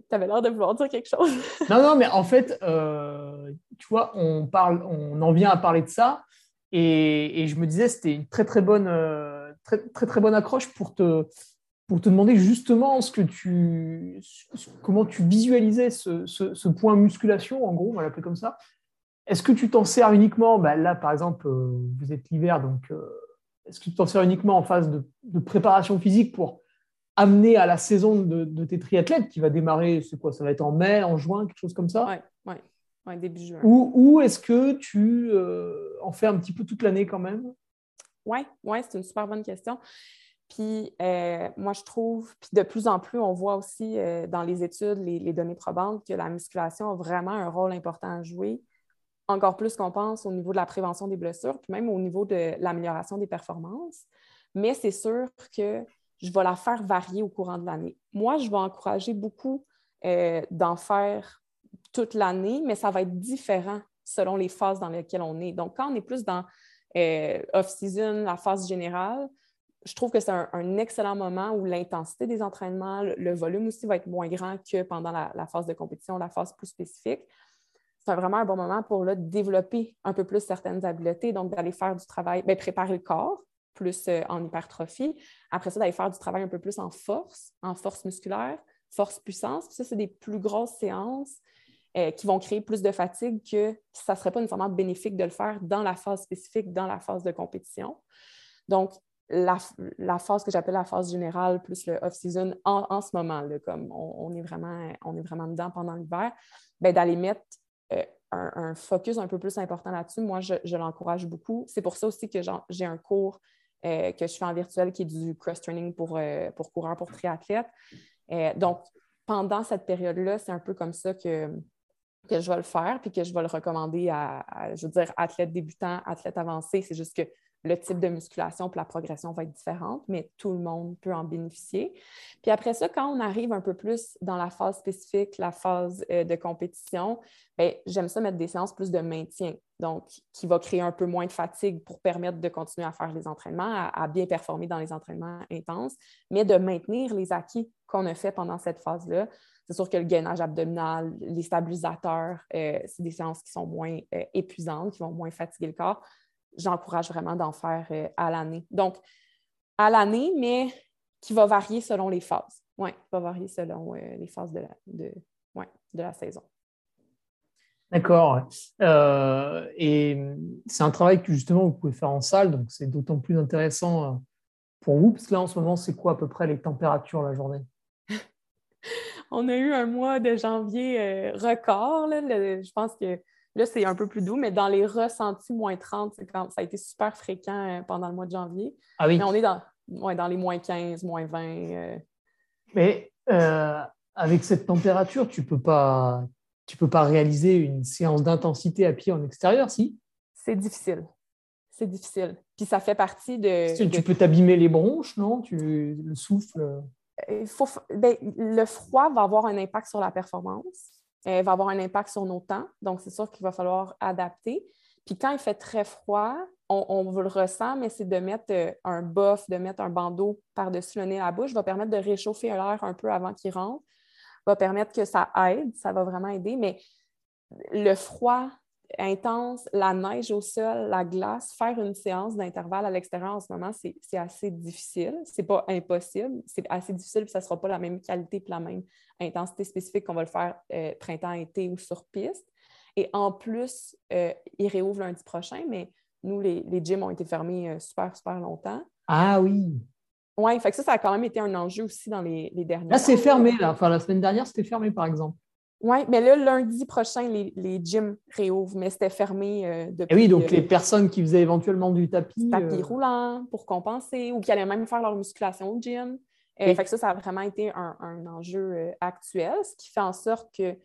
Tu avais l'air de vouloir dire quelque chose. non, non, mais en fait, euh, tu vois, on, parle, on en vient à parler de ça. Et, je me disais, c'était une très très bonne, très, très, très bonne accroche pour te, pour te demander justement ce que tu, comment tu visualisais ce, point musculation, en gros, on va l'appeler comme ça. Est-ce que tu t'en sers uniquement, bah là par exemple, euh, vous êtes l'hiver, donc euh, est-ce que tu t'en sers uniquement en phase de, préparation physique pour amener à la saison de, tes triathlètes qui va démarrer, c'est quoi, ça va être en mai, en juin, quelque chose comme ça? Oui, ouais. début juin. Ou, est-ce que tu euh, en fais un petit peu toute l'année quand même? Oui, ouais, c'est une super bonne question. Puis euh, moi, je trouve, de plus en plus, on voit aussi euh, dans les études, les, données probantes, que la musculation a vraiment un rôle important à jouer, encore plus qu'on pense au niveau de la prévention des blessures, puis même au niveau de l'amélioration des performances. Mais c'est sûr que je vais la faire varier au courant de l'année. Moi, je vais encourager beaucoup euh, d'en faire toute l'année, mais ça va être différent selon les phases dans lesquelles on est. Donc, quand on est plus dans off-season, la phase générale, je trouve que c'est un, excellent moment où l'intensité des entraînements, le, volume aussi va être moins grand que pendant la, phase de compétition, la phase plus spécifique. C'est vraiment un bon moment pour développer un peu plus certaines habiletés, donc d'aller faire du travail, bien, préparer le corps, plus euh, en hypertrophie. Après ça, d'aller faire du travail un peu plus en force, en force musculaire, force-puissance. Ça, c'est des plus grosses séances euh, qui vont créer plus de fatigue que ça ne serait pas nécessairement bénéfique de le faire dans la phase spécifique, dans la phase de compétition. Donc, la, phase que j'appelle la phase générale plus le off-season en, ce moment, là, comme on, est vraiment, on est vraiment dedans pendant l'hiver, ben, d'aller mettre euh, un, focus un peu plus important là-dessus, moi, je, l'encourage beaucoup. C'est pour ça aussi que j'ai un cours euh, que je fais en virtuel qui est du cross-training pour, euh, pour coureurs, pour triathlètes. donc, pendant cette période-là, c'est un peu comme ça que que je vais le faire puis que je vais le recommander à, je veux dire, athlètes débutants, athlètes avancés. C'est juste que le type de musculation puis la progression va être différente, mais tout le monde peut en bénéficier. Puis après ça, quand on arrive un peu plus dans la phase spécifique, la phase euh, de compétition, ben, j'aime ça mettre des séances plus de maintien, donc qui va créer un peu moins de fatigue pour permettre de continuer à faire les entraînements, à, bien performer dans les entraînements intenses, mais de maintenir les acquis qu'on a fait pendant cette phase-là. C'est sûr que le gainage abdominal, les stabilisateurs, euh, c'est des séances qui sont moins euh, épuisantes, qui vont moins fatiguer le corps j'encourage vraiment d'en faire euh, à l'année. Donc, à l'année, mais qui va varier selon les phases. Oui, va varier selon euh, les phases de la, de, de la saison. D'accord. Euh, et c'est un travail que justement vous pouvez faire en salle, donc c'est d'autant plus intéressant pour vous, parce que là en ce moment, c'est quoi à peu près les températures la journée? On a eu un mois de janvier record. je pense que Là, c'est un peu plus doux, mais dans les ressentis moins 30, quand, ça a été super fréquent euh, pendant le mois de janvier. Ah oui. Mais on est dans, dans les moins 15, moins 20. Euh. Mais euh, avec cette température, tu ne peux, pas, tu peux pas réaliser une séance d'intensité à pied en extérieur, si? C'est difficile. C'est difficile. Puis ça fait partie de. Tu, peux t'abîmer les bronches, non? Tu, le souffle. Il faut, ben, le froid va avoir un impact sur la performance. Elle va avoir un impact sur nos temps. Donc, c'est sûr qu'il va falloir adapter. Puis quand il fait très froid, on, on le ressent, mais c'est de mettre euh, un buff, de mettre un bandeau par-dessus le nez à la bouche, va permettre de réchauffer l'air un peu avant qu'il rentre, va permettre que ça aide, ça va vraiment aider. Mais le froid intense, la neige au sol, la glace, faire une séance d'intervalle à l'extérieur en ce moment, c'est assez difficile. C'est pas impossible, c'est assez difficile, puis ça ne sera pas la même qualité et la même intensité spécifique qu'on va le faire euh, printemps-été ou sur piste. Et en plus, euh, il réouvre lundi prochain, mais nous, les, les gyms ont été fermés euh, super, super longtemps. Ah oui! Oui, fait que ça, ça a quand même été un enjeu aussi dans les, les derniers. Là, c'est fermé, là. Enfin, la semaine dernière, c'était fermé, par exemple. Oui, mais là, lundi prochain, les, les gyms réouvrent, mais c'était fermé euh, depuis. Et oui, donc les personnes qui faisaient éventuellement du tapis. Tapis roulant pour compenser ou qui allaient même faire leur musculation au gym. Fait que ça, ça a vraiment été un, un enjeu actuel, ce qui fait en sorte que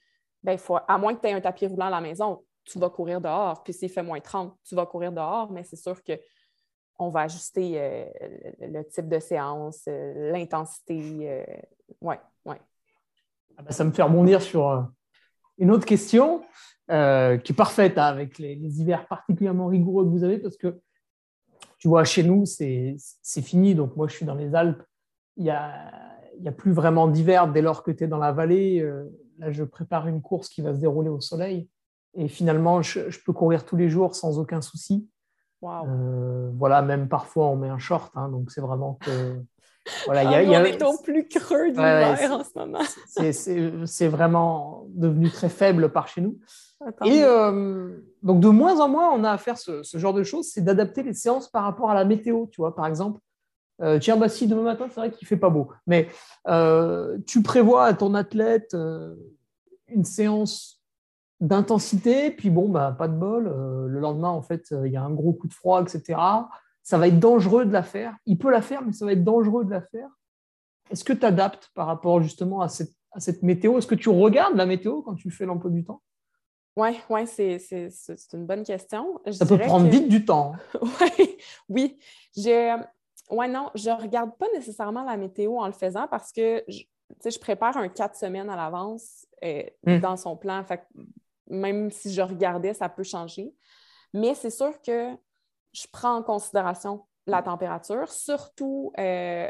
ben, faut, à moins que tu aies un tapis roulant à la maison, tu vas courir dehors. Puis s'il fait moins 30, tu vas courir dehors, mais c'est sûr qu'on va ajuster euh, le, type de séance, euh, l'intensité. Euh, ouais, ça me fait rebondir sur une autre question qui est parfaite hein, avec les, hivers particulièrement rigoureux que vous avez parce que tu vois, chez nous, c'est fini. Donc moi, je suis dans les Alpes. Il n'y a, a, plus vraiment d'hiver dès lors que tu es dans la vallée là, je prépare une course qui va se dérouler au soleil. Et finalement, je, peux courir tous les jours sans aucun souci. Euh, voilà, même parfois, on met un short. Hein, donc, c'est vraiment que. Voilà, y a, y a, on est au plus creux de l'hiver en ce moment. C'est vraiment devenu très faible par chez nous. Et euh, donc, de moins en moins, on a à faire ce, ce genre de choses, c'est d'adapter les séances par rapport à la météo. Tu vois, par exemple, euh, tiens, bah, si demain matin, c'est vrai qu'il ne fait pas beau. Mais euh, tu prévois à ton athlète une séance d'intensité, puis bon, bah, pas de bol. le lendemain, en fait, il y a un gros coup de froid, etc. Ça va être dangereux de la faire. Il peut la faire, mais ça va être dangereux de la faire. Est-ce que tu adaptes par rapport justement à cette, à cette météo? Est-ce que tu regardes la météo quand tu fais l'emploi du temps? Oui, ouais, c'est une bonne question. ça peut prendre vite du temps. ouais, oui, j'ai oui, non, je ne regarde pas nécessairement la météo en le faisant parce que je, je prépare un quatre semaines à l'avance euh, hmm. dans son plan. Fait même si je regardais, ça peut changer. Mais c'est sûr que je prends en considération la température, surtout euh,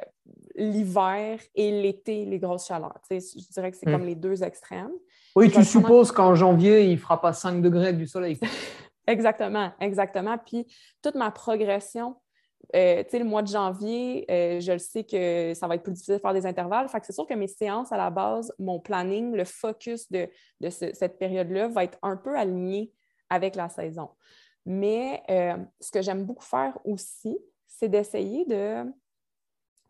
l'hiver et l'été, les grosses chaleurs. je dirais que c'est hmm. comme les deux extrêmes. Oui, tu supposes qu'en janvier, il ne fera pas 5 degrés avec du soleil. exactement, exactement. Puis toute ma progression euh, le mois de janvier, euh, je le sais que ça va être plus difficile de faire des intervalles. Fait c'est sûr que mes séances à la base, mon planning, le focus de, cette période-là va être un peu aligné avec la saison. Mais euh, ce que j'aime beaucoup faire aussi, c'est d'essayer de.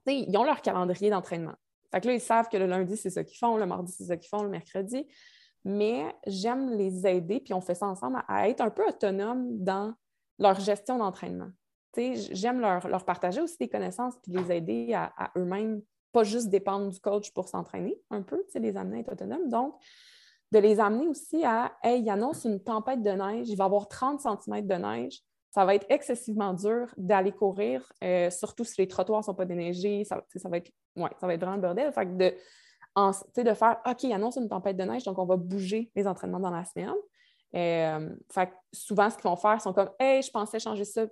Ils ont leur calendrier d'entraînement. Fait que là, ils savent que le lundi, c'est ça qu'ils font, le mardi, c'est ça qu'ils font, le mercredi. Mais j'aime les aider, puis on fait ça ensemble, à être un peu autonome dans leur gestion d'entraînement j'aime leur, partager aussi des connaissances puis les aider à, eux-mêmes, pas juste dépendre du coach pour s'entraîner un peu, les amener à être autonomes. Donc, de les amener aussi à Hey, il annonce une tempête de neige, il va y avoir 30 cm de neige. Ça va être excessivement dur d'aller courir, euh, surtout si les trottoirs ne sont pas déneigés. Ça, va être, ouais, ça va vraiment le bordel. Fait de, de faire OK, il annonce une tempête de neige, donc on va bouger les entraînements dans la semaine. Euh, fait souvent, ce qu'ils vont faire, ils sont comme Hey, je pensais changer ça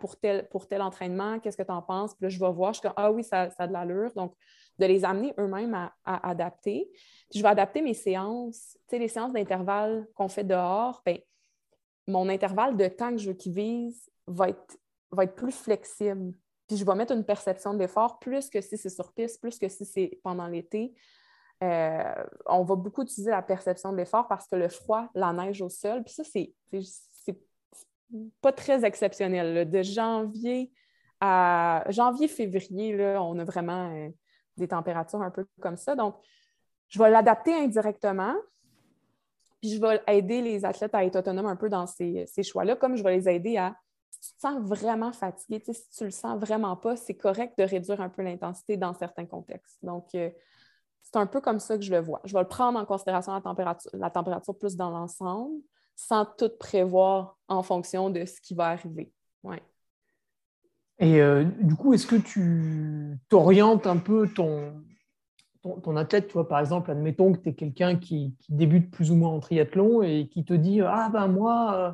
pour tel, pour tel entraînement, qu'est-ce que tu en penses? Puis là, je vais voir, je suis comme Ah oui, ça, ça a de l'allure. Donc, de les amener eux-mêmes à, adapter. je vais adapter mes séances. Tu sais, les séances d'intervalle qu'on fait dehors, bien, mon intervalle de temps que je veux qu'ils visent va être, va être plus flexible. Puis je vais mettre une perception d'effort plus que si c'est sur piste, plus que si c'est pendant l'été. Euh, on va beaucoup utiliser la perception de l'effort parce que le froid, la neige au sol, puis ça, c'est pas très exceptionnel. De janvier à janvier-février, on a vraiment euh, des températures un peu comme ça. Donc, je vais l'adapter indirectement, puis je vais aider les athlètes à être autonomes un peu dans ces, choix-là, comme je vais les aider à si tu te sens vraiment fatigué, si tu le sens vraiment pas, c'est correct de réduire un peu l'intensité dans certains contextes. Donc, euh, c'est un peu comme ça que je le vois. Je vais le prendre en considération la température, la température plus dans l'ensemble, sans tout prévoir en fonction de ce qui va arriver. Ouais. Et euh, du coup, est-ce que tu t'orientes un peu ton, athlète, tu par exemple, admettons que tu es quelqu'un qui, débute plus ou moins en triathlon et qui te dit Ah ben moi, euh,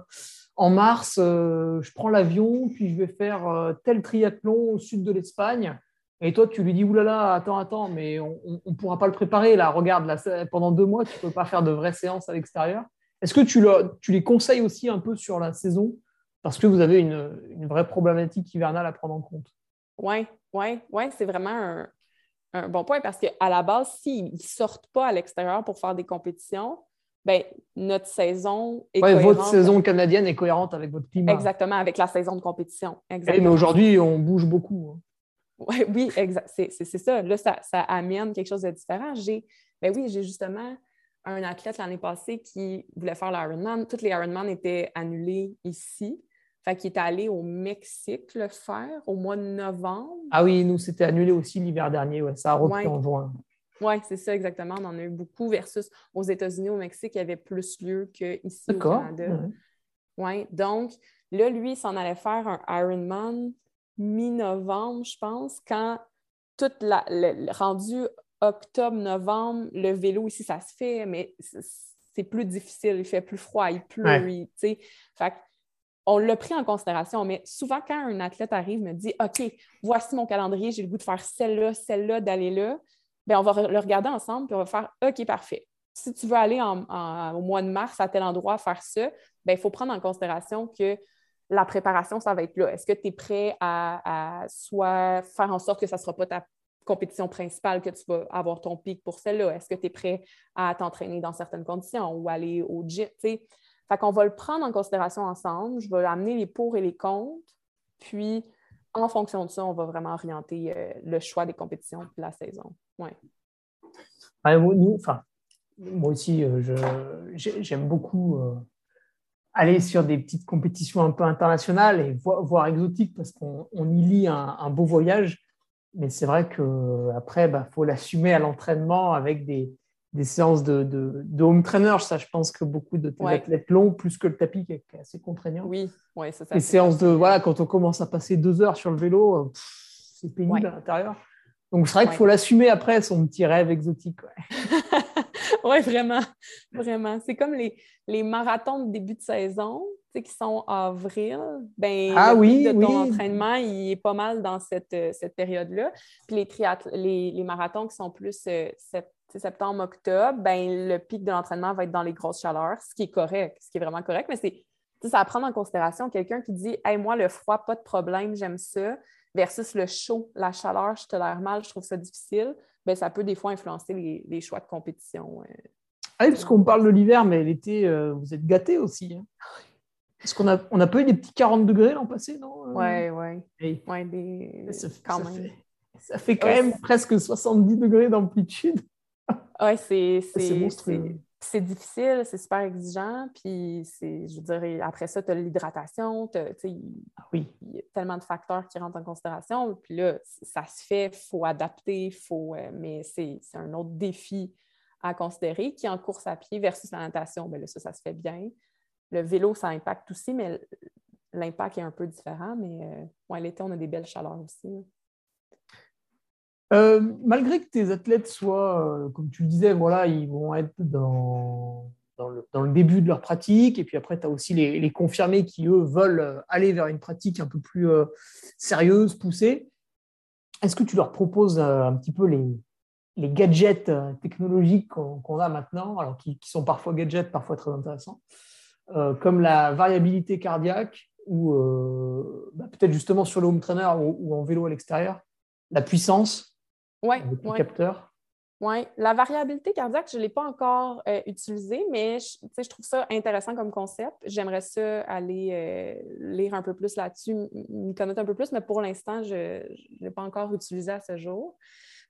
en mars, euh, je prends l'avion, puis je vais faire tel triathlon au sud de l'Espagne. Et toi, tu lui dis Oulala, attends, attends, mais on ne pourra pas le préparer. Là, regarde, là, pendant deux mois, tu ne peux pas faire de vraies séances à l'extérieur. Est-ce que tu, le, tu les conseilles aussi un peu sur la saison parce que vous avez une, vraie problématique hivernale à prendre en compte. Oui, oui, oui, c'est vraiment un, bon point parce qu'à la base, s'ils ne sortent pas à l'extérieur pour faire des compétitions, ben, notre saison est ouais, Votre saison canadienne est cohérente avec votre climat. Exactement, avec la saison de compétition. Eh, mais aujourd'hui, on bouge beaucoup. Hein. Ouais, oui. C'est, ça. Là, ça, amène quelque chose de différent. J'ai, ben oui, j'ai justement un athlète l'année passée qui voulait faire l'Ironman. Toutes les Ironman étaient annulés ici. Fait qu'il est allé au Mexique le faire au mois de novembre. Ah oui, nous, c'était annulé aussi l'hiver dernier. Ouais, ça a repris en juin. Oui, c'est ça exactement. On en a eu beaucoup versus aux États-Unis, au Mexique, il y avait plus lieu qu'ici au Canada. Oui, donc là, lui, il s'en allait faire un Ironman mi-novembre, je pense, quand tout la, le, rendu octobre-novembre, le vélo ici, ça se fait, mais c'est plus difficile, il fait plus froid, il pleut, tu sais. Fait on l'a pris en considération, mais souvent, quand un athlète arrive, me dit OK, voici mon calendrier, j'ai le goût de faire celle-là, celle-là, d'aller là, bien, on va le regarder ensemble, puis on va faire OK, parfait. Si tu veux aller au mois de mars à tel endroit faire ça, bien, il faut prendre en considération que la préparation, ça va être là. Est-ce que tu es prêt à, soit faire en sorte que ça ne sera pas ta compétition principale, que tu vas avoir ton pic pour celle-là? Est-ce que tu es prêt à t'entraîner dans certaines conditions ou aller au gym? Fait qu'on va le prendre en considération ensemble. Je vais amener les pour et les contre. Puis, en fonction de ça, on va vraiment orienter euh, le choix des compétitions de la saison. Ouais. moi aussi, euh, j'aime beaucoup euh, aller sur des petites compétitions un peu internationales et voire, exotiques parce qu'on y lit un, beau voyage. Mais c'est vrai qu'après, il bah, faut l'assumer à l'entraînement avec des, des séances de, de, home trainer. Ça, je pense que beaucoup de tes athlètes l'ont, plus que le tapis qui est, assez contraignant. Oui, oui, c'est ça. Les séances de, voilà, quand on commence à passer deux heures sur le vélo, c'est pénible à l'intérieur. Donc, c'est vrai qu'il faut l'assumer après, son petit rêve exotique. Oui, vraiment, vraiment. C'est comme les, les marathons de début de saison qui sont avril, ben, ah, le oui, de ton entraînement, il est pas mal dans cette, euh, cette période-là. Puis les, les, les, marathons qui sont plus euh, septembre, octobre, ben, le pic de l'entraînement va être dans les grosses chaleurs, ce qui est correct, ce qui est vraiment correct, mais c'est ça à prendre en considération. Quelqu'un qui dit Hey, moi, le froid, pas de problème, j'aime ça, versus le chaud, la chaleur, je tolère mal, je trouve ça difficile, ben, ça peut des fois influencer les, choix de compétition. Euh. Ah parce qu'on parle de l'hiver, mais l'été, euh, vous êtes gâtés aussi. Hein. Est-ce qu'on a, on a pas eu des petits 40 degrés l'an passé, non Oui, oui. Ouais, des... ça, quand même. Fait, ça fait quand même presque 70 degrés d'amplitude. Oui, c'est c'est difficile, c'est super exigeant. Puis, je dirais, après ça, tu as l'hydratation. Ah oui. Il y a tellement de facteurs qui rentrent en considération. Puis là, ça se fait, il faut adapter, faut, euh, mais c'est un autre défi à considérer, qui en course à pied versus la natation, bien là, ça, ça se fait bien. Le vélo, ça impacte aussi, mais l'impact est un peu différent. Mais euh, l'été, on a des belles chaleurs aussi. Euh, malgré que tes athlètes soient, euh, comme tu le disais, voilà, ils vont être dans, le, début de leur pratique, et puis après, tu as aussi les, confirmés qui, eux, veulent aller vers une pratique un peu plus sérieuse, poussée. Est-ce que tu leur proposes un petit peu les, les gadgets technologiques qu'on a maintenant, alors qui, sont parfois gadgets, parfois très intéressants, comme la variabilité cardiaque, ou bah, peut-être justement sur le home trainer ou en vélo à l'extérieur, la puissance ouais, le capteur? Oui, la variabilité cardiaque, je ne l'ai pas encore euh, utilisée, mais je, je, trouve ça intéressant comme concept. J'aimerais ça aller euh, lire un peu plus là-dessus, m'y connaître un peu plus, mais pour l'instant, je ne l'ai pas encore utilisé à ce jour.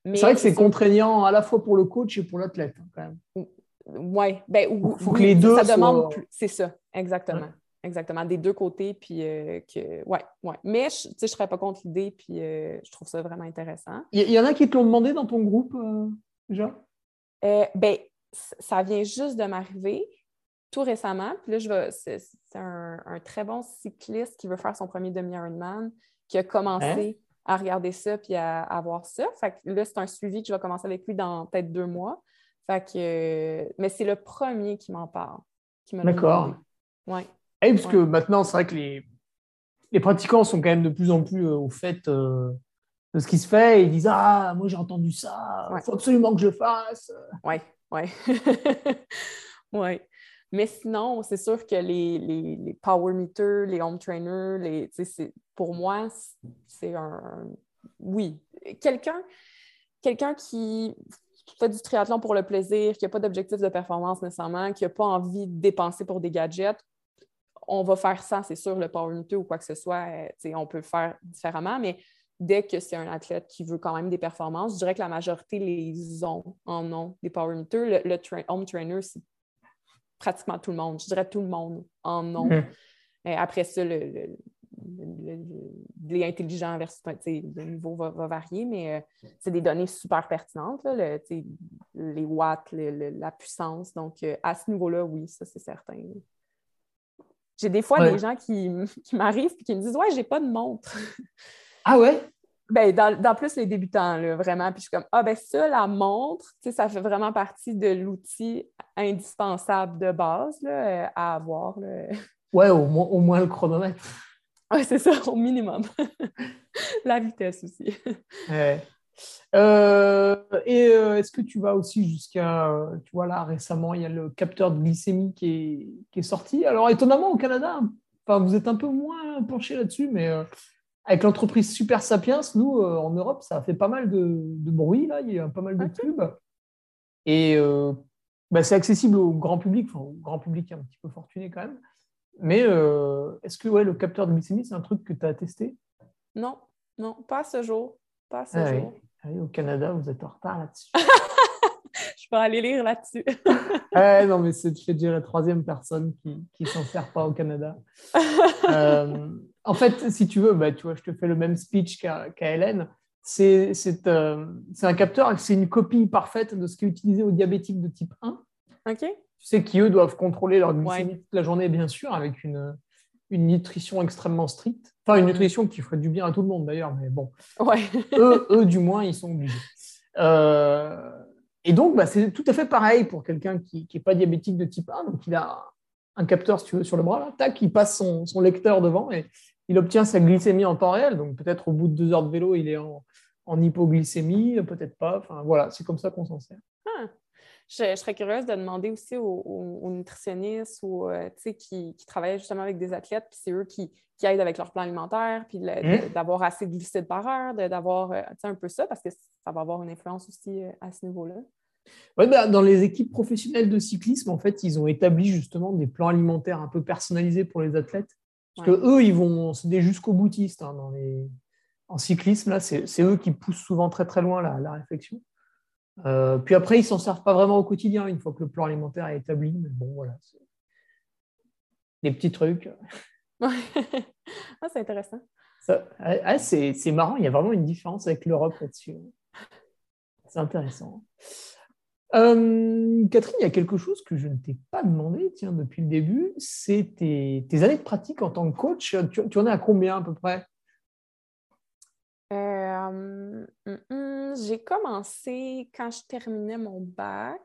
C'est vrai que c'est contraignant à la fois pour le coach et pour l'athlète, hein, quand même. Oui, ben, il faut que les deux. Ça demande plus. C'est ça, exactement. Exactement, des deux côtés. Puis, euh, que, ouais, ouais. Mais je ne serais pas contre l'idée, puis euh, je trouve ça vraiment intéressant. Il y, en a qui te l'ont demandé dans ton groupe, euh, déjà? ben, ça vient juste de m'arriver tout récemment. Puis là, je vais, c'est, un, très bon cycliste qui veut faire son premier demi-Ironman, qui a commencé hein? à regarder ça puis à, à, voir ça. Fait que là, c'est un suivi que je vais commencer avec lui dans peut-être deux mois. Fait que, mais c'est le premier qui m'en parle. D'accord. Ouais. Et parce que maintenant, c'est vrai que les, les pratiquants sont quand même de plus en plus euh, au fait euh, de ce qui se fait. ils disent Ah, moi j'ai entendu ça, il faut absolument que je fasse. Oui, oui. ouais. Mais sinon, c'est sûr que les, les, les, power meters, les home trainers, les, pour moi, c'est un. Oui. Quelqu'un quelqu'un qui fait du triathlon pour le plaisir, qui n'a pas d'objectif de performance nécessairement, qui n'a pas envie de dépenser pour des gadgets, on va faire ça, c'est sûr, le power meter ou quoi que ce soit, euh, on peut le faire différemment, mais dès que c'est un athlète qui veut quand même des performances, je dirais que la majorité les ont en ont des power meters. Le, home trainer, c'est pratiquement tout le monde. Je dirais tout le monde en ont. Mm-hmm. après ça, le, les intelligents versus le niveau va, varier, mais euh, c'est des données super pertinentes, les watts, la puissance. Donc, euh, à ce niveau-là, oui, ça c'est certain. J'ai des fois des gens qui, qui m'arrivent et qui me disent Ouais, j'ai pas de montre. Ah ouais? Ben, dans, plus les débutants, là, vraiment. Puis je suis comme Ah, ben ça, la montre, ça fait vraiment partie de l'outil indispensable de base là, euh, à avoir. Là. Ouais, au moins, au moins le chronomètre. Oui, c'est ça, au minimum. la vitesse aussi. Ouais. Euh, et euh, est-ce que tu vas aussi jusqu'à, euh, tu vois là récemment, il y a le capteur de glycémie qui est, sorti. Alors étonnamment au Canada, enfin, vous êtes un peu moins penché là-dessus, mais avec l'entreprise Super Sapiens, nous en Europe, ça a fait pas mal de, bruit là, il y a pas mal de pubs. Et bah, c'est accessible au grand public, enfin au grand public un petit peu fortuné quand même. Mais est-ce que ouais, le capteur de glycémie, c'est un truc que tu as testé? Non, non, pas ce jour. Pas ce ah jour. Ah au Canada, vous êtes en retard là-dessus. je peux aller lire là-dessus. non, mais c'est déjà la troisième personne qui ne s'en sert pas au Canada. Euh, en fait, si tu veux, bah, tu vois, je te fais le même speech qu'à Hélène. C'est euh, un capteur, c'est une copie parfaite de ce qui est utilisé aux diabétiques de type 1. OK. Tu sais qu'eux doivent contrôler leur glycémie toute la journée, bien sûr, avec une, une nutrition extrêmement stricte. Enfin, une nutrition qui ferait du bien à tout le monde d'ailleurs, mais bon. Ouais. eux, eux, du moins, ils sont obligés. Euh, et donc, bah, c'est tout à fait pareil pour quelqu'un qui n'est pas diabétique de type 1. Donc, il a un capteur, si tu veux, sur le bras, là, tac, il passe son, son lecteur devant et il obtient sa glycémie en temps réel. Donc, peut-être au bout de deux heures de vélo, il est en, en hypoglycémie, peut-être pas. Enfin, voilà, c'est comme ça qu'on s'en sert. Ah. Je, serais curieuse de demander aussi aux, nutritionnistes ou, euh, qui, qui travaillent justement avec des athlètes, puis c'est eux qui, qui, aident avec leur plan alimentaire, puis mmh. d'avoir assez de glucides par heure, d'avoir euh, un peu ça, parce que ça va avoir une influence aussi euh, à ce niveau-là. Ouais, ben, dans les équipes professionnelles de cyclisme, en fait, ils ont établi justement des plans alimentaires un peu personnalisés pour les athlètes. Parce que eux, ils vont, c'est des jusqu'au boutistes hein, dans les... en cyclisme. Là, c'est eux qui poussent souvent très très loin la, la réflexion. Euh, puis après, ils s'en servent pas vraiment au quotidien une fois que le plan alimentaire est établi. Mais bon, voilà. Des petits trucs. ah, c'est intéressant. Ah, c'est marrant, il y a vraiment une différence avec l'Europe là-dessus. C'est intéressant. Euh, Catherine, il y a quelque chose que je ne t'ai pas demandé tiens, depuis le début, c'est tes, années de pratique en tant que coach. Tu, en es à combien à peu près? Euh, hum, hum, J'ai commencé quand je terminais mon bac.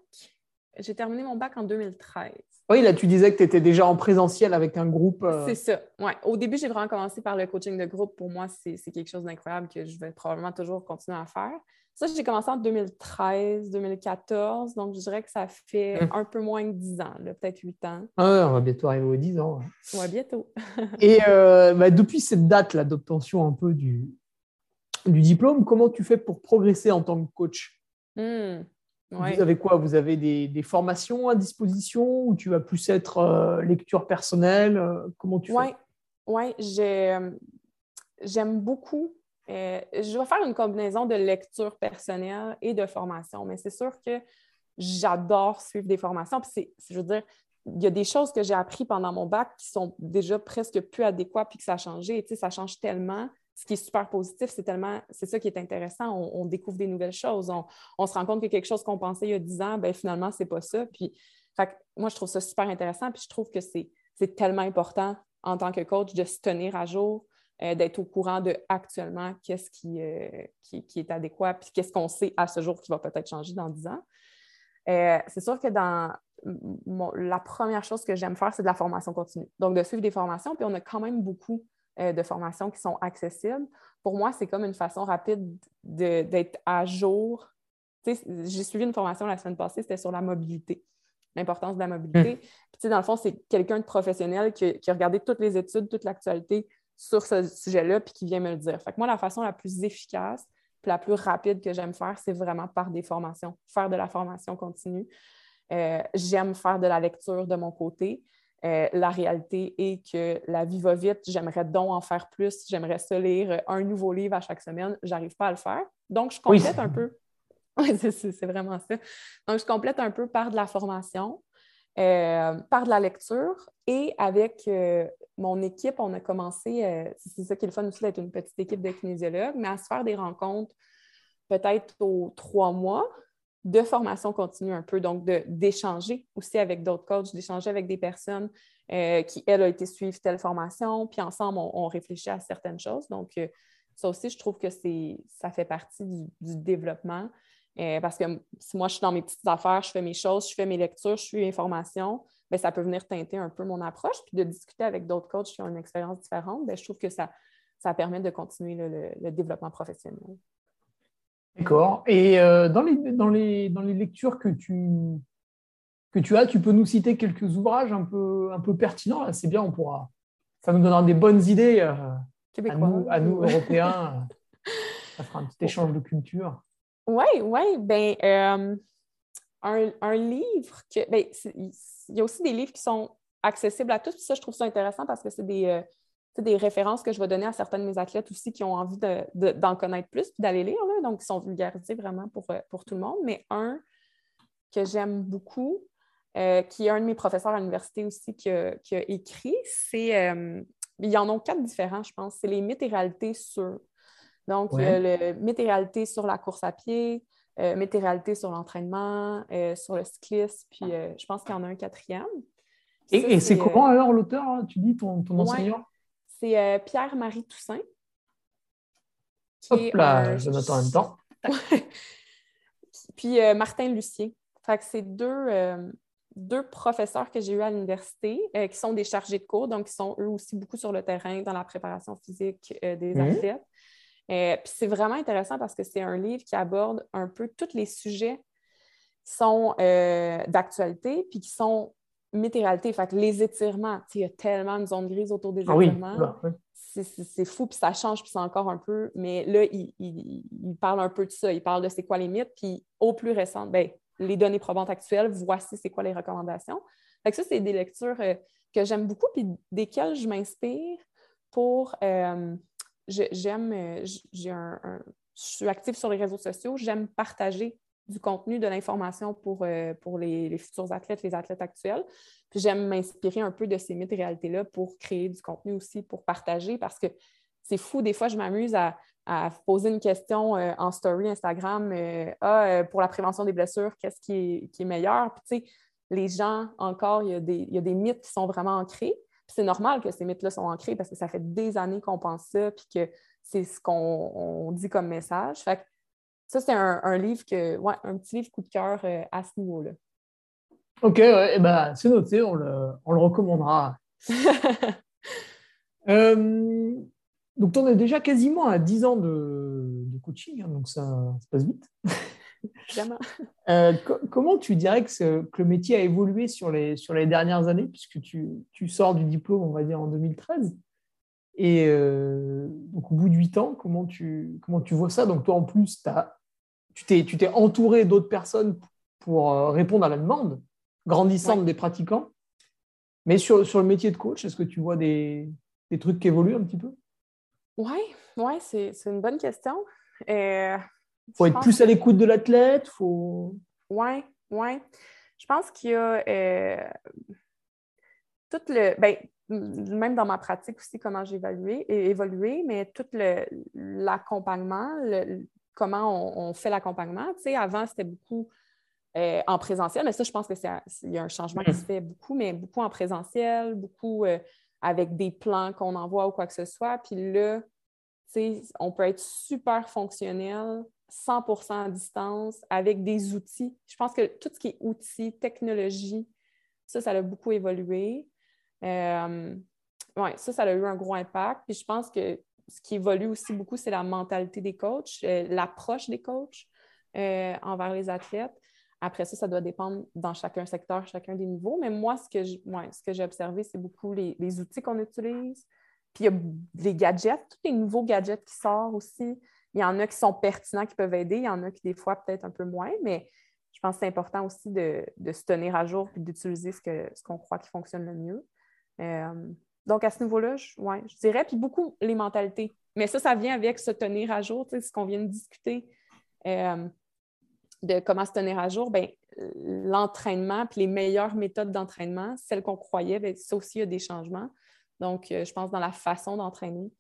J'ai terminé mon bac en 2013. Oui, là, tu disais que tu étais déjà en présentiel avec un groupe. Euh. C'est ça. Ouais. Au début, j'ai vraiment commencé par le coaching de groupe. Pour moi, c'est quelque chose d'incroyable que je vais probablement toujours continuer à faire. Ça, j'ai commencé en 2013, 2014. Donc, je dirais que ça fait hum. un peu moins de 10 ans, peut-être 8 ans. Ah on va bientôt arriver aux 10 ans. Oui, bientôt. Et euh, bah, depuis cette date-là d'obtention un peu du, du diplôme, comment tu fais pour progresser en tant que coach? Hum. Vous avez quoi? Vous avez des, formations à disposition ou tu vas plus être euh, lecture personnelle euh, Comment tu fais? Oui, euh, j'aime beaucoup. je vais faire une combinaison de lecture personnelle et de formation, mais c'est sûr que j'adore suivre des formations. Puis je veux dire, il y a des choses que j'ai apprises pendant mon bac qui sont déjà presque plus adéquates puis que ça a changé. Tu sais, ça change tellement ce qui est super positif, c'est tellement, c'est ça qui est intéressant. On, découvre des nouvelles choses. On, se rend compte que quelque chose qu'on pensait il y a 10 ans, ben, finalement, c'est pas ça. Puis, moi, je trouve ça super intéressant. Puis, je trouve que c'est, tellement important en tant que coach de se tenir à jour, euh, d'être au courant de actuellement qu'est-ce qui, euh, qui, est adéquat, puis qu'est-ce qu'on sait à ce jour qui va peut-être changer dans 10 ans. Euh, c'est sûr que dans la première chose que j'aime faire, c'est de la formation continue. Donc, de suivre des formations, puis on a quand même beaucoup euh, de formations qui sont accessibles. Pour moi, c'est comme une façon rapide d'être à jour. J'ai suivi une formation la semaine passée, c'était sur la mobilité, l'importance de la mobilité. Hmm. Puis, dans le fond, c'est quelqu'un de professionnel qui, a regardé toutes les études, toute l'actualité sur ce sujet-là, puis qui vient me le dire. Fait que moi, la façon la plus efficace, puis la plus rapide que j'aime faire, c'est vraiment par des formations, faire de la formation continue. Euh, j'aime faire de la lecture de mon côté. Euh, la réalité est que la vie va vite, j'aimerais donc en faire plus, j'aimerais se lire un nouveau livre à chaque semaine, j'arrive pas à le faire. Donc, je complète un peu. Oui, c'est vraiment ça. Donc, je complète un peu par de la formation, euh, par de la lecture et avec euh, mon équipe, on a commencé, c'est ça qui est le fun aussi d'être une petite équipe de kinésiologues, mais à se faire des rencontres peut-être aux trois mois, de formation continue un peu, donc d'échanger aussi avec d'autres coachs, d'échanger avec des personnes euh, qui, elles, ont été suivre telle formation, puis ensemble, on, réfléchit à certaines choses. Donc, euh, ça aussi, je trouve que ça fait partie du, développement. Euh, parce que si moi, je suis dans mes petites affaires, je fais mes choses, je fais mes lectures, je suis mes formations, bien, ça peut venir teinter un peu mon approche. Puis de discuter avec d'autres coachs qui ont une expérience différente, bien, je trouve que ça permet de continuer le développement professionnel. D'accord. Et euh, dans, les, dans, les, dans les lectures que tu, que tu as, tu peux nous citer quelques ouvrages un peu, un peu pertinents. C'est bien, on pourra. Ça nous donnera des bonnes idées euh, à, nous, à nous, Européens. ça fera un petit échange de culture. Oui, oui. Ben, euh, un, un, livre que. Ben, il y a aussi des livres qui sont accessibles à tous. Puis ça, je trouve ça intéressant parce que c'est des, des références que je vais donner à certains de mes athlètes aussi qui ont envie d'en connaître plus puis d'aller lire, donc qui sont vulgarisés vraiment pour, euh, pour tout le monde. Mais un que j'aime beaucoup, euh, qui est un de mes professeurs à l'université aussi qui a, écrit, c'est. Euh, il y en a quatre différents, je pense. C'est les mythes et réalités sur. Donc, il y a le mythe et réalité sur la course à pied, euh, et sur l'entraînement, sur le cyclisme, puis je pense qu'il y en a un quatrième. Et, c'est comment alors l'auteur, hein, tu dis, ton, ton enseignant? C'est euh, Pierre-Marie Toussaint. Hop là, je note en même temps. Puis euh, Martin Lucien. Fait que c'est deux, euh, deux professeurs que j'ai eus à l'université qui sont des chargés de cours, donc qui sont eux aussi beaucoup sur le terrain dans la préparation physique des mhm. athlètes. puis c'est vraiment intéressant parce que c'est un livre qui aborde un peu tous les sujets qui sont d'actualité, puis qui sont météoralité, fait que les étirements, il y a tellement de zones grises autour des ah étirements. C'est fou, puis ça change, puis c'est encore un peu. Mais là, il, parle un peu de ça. Il parle de c'est quoi les mythes, puis au plus récent, ben, les données probantes actuelles, voici c'est quoi les recommandations. Fait que ça, c'est des lectures euh, que j'aime beaucoup, puis desquelles je m'inspire pour. Euh, j'aime, euh, j'ai un, je suis active sur les réseaux sociaux, j'aime partager du contenu, de l'information pour, euh, pour les, futurs athlètes, les athlètes actuels. Puis j'aime m'inspirer un peu de ces mythes et réalités-là pour créer du contenu aussi, pour partager, parce que c'est fou, des fois, je m'amuse à, poser une question en story Instagram ah, pour la prévention des blessures, qu'est-ce qui est, meilleur? Puis, tu sais, les gens, encore, il y, a des, y a des mythes qui sont vraiment ancrés. c'est normal que ces mythes-là sont ancrés parce que ça fait des années qu'on pense ça, puis que c'est ce qu'on dit comme message. Fait ça, c'est un, livre que, ouais, un petit livre coup de cœur euh, à ce niveau-là. OK, ouais, eh ben, c'est noté, on le, on le recommandera. Euh, donc, tu en es déjà quasiment à 10 ans de, de coaching, hein, donc ça, se passe vite. euh, comment tu dirais que, que, le métier a évolué sur les, sur les dernières années, puisque tu, tu, sors du diplôme, on va dire, en 2013 et euh, donc, au bout de huit ans, comment tu, comment tu vois ça? Donc, toi, en plus, as, tu t'es entouré d'autres personnes pour euh, répondre à la demande grandissante des pratiquants. Mais sur, sur le métier de coach, est-ce que tu vois des, des, trucs qui évoluent un petit peu? Oui, ouais, c'est une bonne question. Il euh, faut être plus à l'écoute de l'athlète. Faut... Oui, oui. Je pense qu'il y a tout le. Ben, même dans ma pratique aussi, comment j'ai évolué, mais tout l'accompagnement, comment on, fait l'accompagnement. Tu sais, avant, c'était beaucoup euh, en présentiel, mais ça, je pense qu'il y a un changement qui se fait beaucoup, mais beaucoup en présentiel, beaucoup euh, avec des plans qu'on envoie ou quoi que ce soit. Puis là, on peut être super fonctionnel, 100% à distance, avec des outils. Je pense que tout ce qui est outils, technologie, ça, ça a beaucoup évolué. Euh, ça, ça a eu un gros impact. Puis je pense que ce qui évolue aussi beaucoup, c'est la mentalité des coachs, euh, l'approche des coachs euh, envers les athlètes. Après ça, ça doit dépendre dans chacun secteur, chacun des niveaux. Mais moi, ce que, j'ai observé, c'est beaucoup les, outils qu'on utilise. Puis il y a des gadgets, tous les nouveaux gadgets qui sortent aussi. Il y en a qui sont pertinents, qui peuvent aider. Il y en a qui, des fois, peut-être un peu moins. Mais je pense que c'est important aussi de, se tenir à jour et d'utiliser ce qu'on ce croit qui fonctionne le mieux. Euh, donc, à ce niveau-là, je, ouais, je dirais, puis beaucoup les mentalités. Mais ça, ça vient avec se tenir à jour, ce qu'on vient de discuter euh, de comment se tenir à jour. Bien, l'entraînement, puis les meilleures méthodes d'entraînement, celles qu'on croyait, bien, ça aussi, il y a des changements. Donc, euh, je pense dans la façon d'entraîner.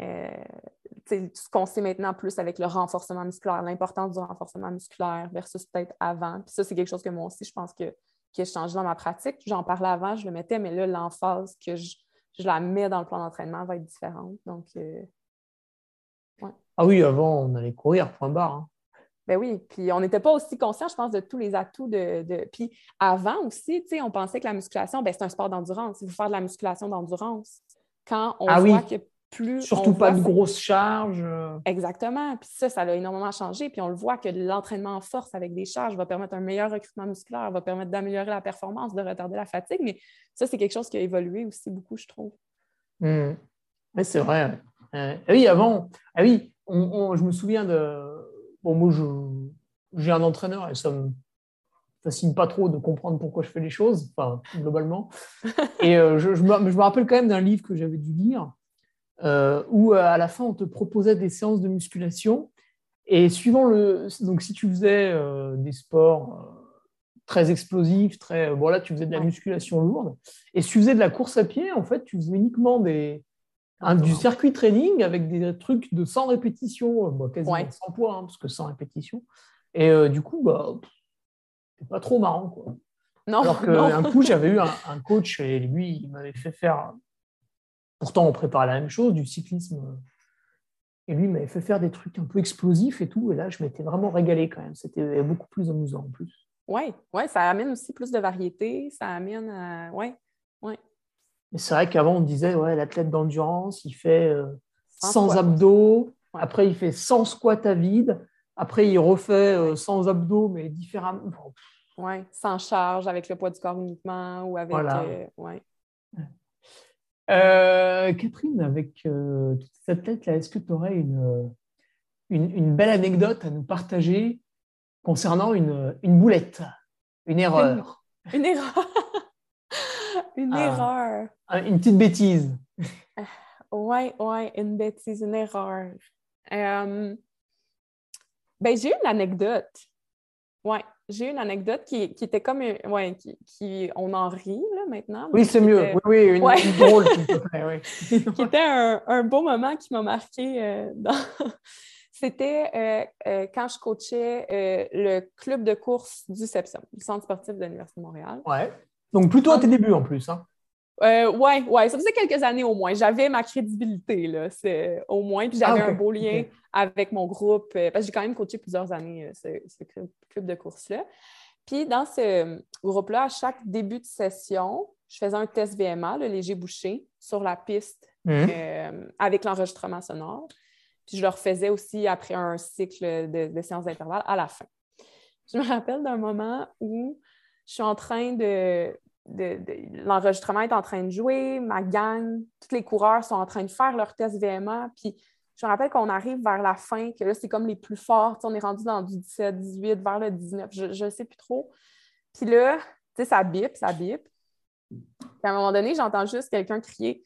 ce qu'on sait maintenant plus avec le renforcement musculaire, l'importance du renforcement musculaire versus peut-être avant. Puis ça, c'est quelque chose que moi aussi, je pense que qui a changé dans ma pratique. J'en parlais avant, je le mettais, mais là, l'emphase que je, la mets dans le plan d'entraînement va être différente. Donc, euh, Ah oui, avant, on allait courir, point barre. Hein. Ben oui, puis on n'était pas aussi conscient, je pense, de tous les atouts de. Puis avant aussi, tu sais, on pensait que la musculation, ben, c'est un sport d'endurance. Il faut faire de la musculation d'endurance. Quand on ah voit que Surtout pas de grosses charges. Euh. Exactement. Puis ça, ça a énormément changé. Puis on le voit que l'entraînement en force avec des charges va permettre un meilleur recrutement musculaire, va permettre d'améliorer la performance, de retarder la fatigue. Mais ça, c'est quelque chose qui a évolué aussi beaucoup, je trouve. Mmh. c'est vrai. Euh, oui, avant, ah oui, je me souviens de. Bon, moi, j'ai un entraîneur et ça me fascine pas trop de comprendre pourquoi je fais les choses, enfin, globalement. et euh, je, me, je, me, rappelle quand même d'un livre que j'avais dû lire où euh, à la fin, on te proposait des séances de musculation. Et suivant le. Donc, si tu faisais euh, des sports très explosifs, très. Bon, là, tu faisais de la musculation lourde. Et si tu faisais de la course à pied, en fait, tu faisais uniquement des. du circuit training avec des trucs de 100 répétitions, bah, quasiment 100 poids, hein, parce que 100 répétitions. Et du coup, bah, c'est pas trop marrant. Quoi. Non, Alors qu'un coup, j'avais eu un, un, coach et lui, il m'avait fait faire Pourtant, on prépare la même chose, du cyclisme. Et lui m'avait fait faire des trucs un peu explosifs et tout. Et là, je m'étais vraiment régalé quand même. C'était beaucoup plus amusant en plus. Oui, ouais, ça amène aussi plus de variété. Ça amène à. Oui, oui. Mais c'est vrai qu'avant, on disait, ouais, l'athlète d'endurance, il fait 100 euh, abdos. Après, il fait 100 squats à vide. Après, il refait 100 euh, abdos, mais différemment. Oui, sans charge, avec le poids du corps uniquement ou avec. Voilà. Euh, ouais. Euh, Catherine, avec euh, toute cette tête-là, est-ce que tu aurais une, une, belle anecdote à nous partager concernant une, une boulette, une erreur Une, erreur Une ah. erreur Une petite bêtise Oui, oui, une bêtise, une erreur. Euh, ben, j'ai une anecdote. Oui, j'ai une anecdote qui, était comme, ouais, qui, on en rit là, maintenant. Oui, c'est mieux. Oui, oui, une, drôle, s'il te plaît. Oui. qui était un, un, beau moment qui m'a marqué. Euh, c'était euh, euh, quand je coachais le club de course du CEPSOM, le Centre sportif de l'Université de Montréal. Ouais. Donc, plutôt à tes débuts en plus. Hein? Euh, ouais, ouais, ça faisait quelques années au moins. J'avais ma crédibilité, là, au moins, puis j'avais ah, un beau lien avec mon groupe, euh, parce que j'ai quand même coaché plusieurs années euh, ce, club, de course-là. Puis dans ce groupe-là, à chaque début de session, je faisais un test VMA, le léger bouché, sur la piste mmh. avec l'enregistrement sonore. Puis je le refaisais aussi après un cycle de, de séances d'intervalle à la fin. Je me rappelle d'un moment où je suis en train de, l'enregistrement est en train de jouer, ma gang, tous les coureurs sont en train de faire leur test VMA. Puis je me rappelle qu'on arrive vers la fin, que là, c'est comme les plus forts. on est rendu dans du 17, 18, vers le 19, je ne sais plus trop. Puis là, tu sais, ça bip, ça bip. Puis à un moment donné, j'entends juste quelqu'un crier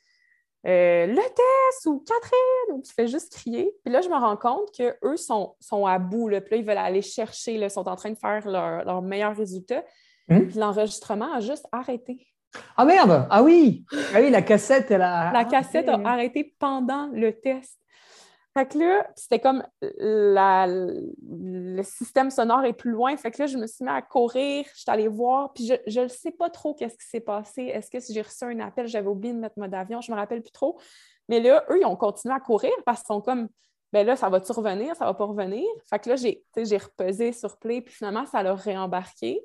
euh, le test ou Catherine, ou qui fait juste crier. Puis là, je me rends compte qu'eux sont, sont à bout. Là. Puis là, ils veulent aller chercher, ils sont en train de faire leur, leur meilleur résultat. Hmm? Puis l'enregistrement a juste arrêté. Ah merde! Ah oui! Ah oui, la cassette, elle a. La cassette a arrêté pendant le test. Fait que là, c'était comme le système sonore est plus loin. Fait que là, je me suis mis à courir, je suis allée voir, puis je ne sais pas trop qu'est-ce qui s'est passé. Est-ce que j'ai reçu un appel, j'avais oublié de mettre mode avion, je ne me rappelle plus trop. Mais là, eux, ils ont continué à courir parce qu'ils sont comme ben là, ça va-tu revenir, ça va pas revenir? Fait que là, j'ai repesé sur play, puis finalement, ça l'a réembarqué.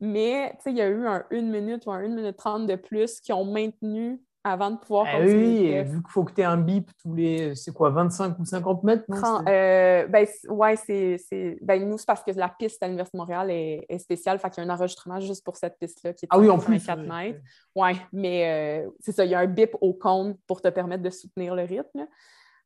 Mais il y a eu un 1 minute ou un 1 minute 30 de plus qui ont maintenu avant de pouvoir ah. Oui, vu qu'il faut que tu aies un bip tous les, c'est quoi, 25 ou 50 mètres? Non, euh, ben, ouais, c'est, ben, nous, c'est parce que la piste à l'Université de Montréal est, spéciale, fait qu'il y a un enregistrement juste pour cette piste-là qui est ah oui, en plus, mètres. Oui, mais euh, c'est ça, il y a un bip au compte pour te permettre de soutenir le rythme.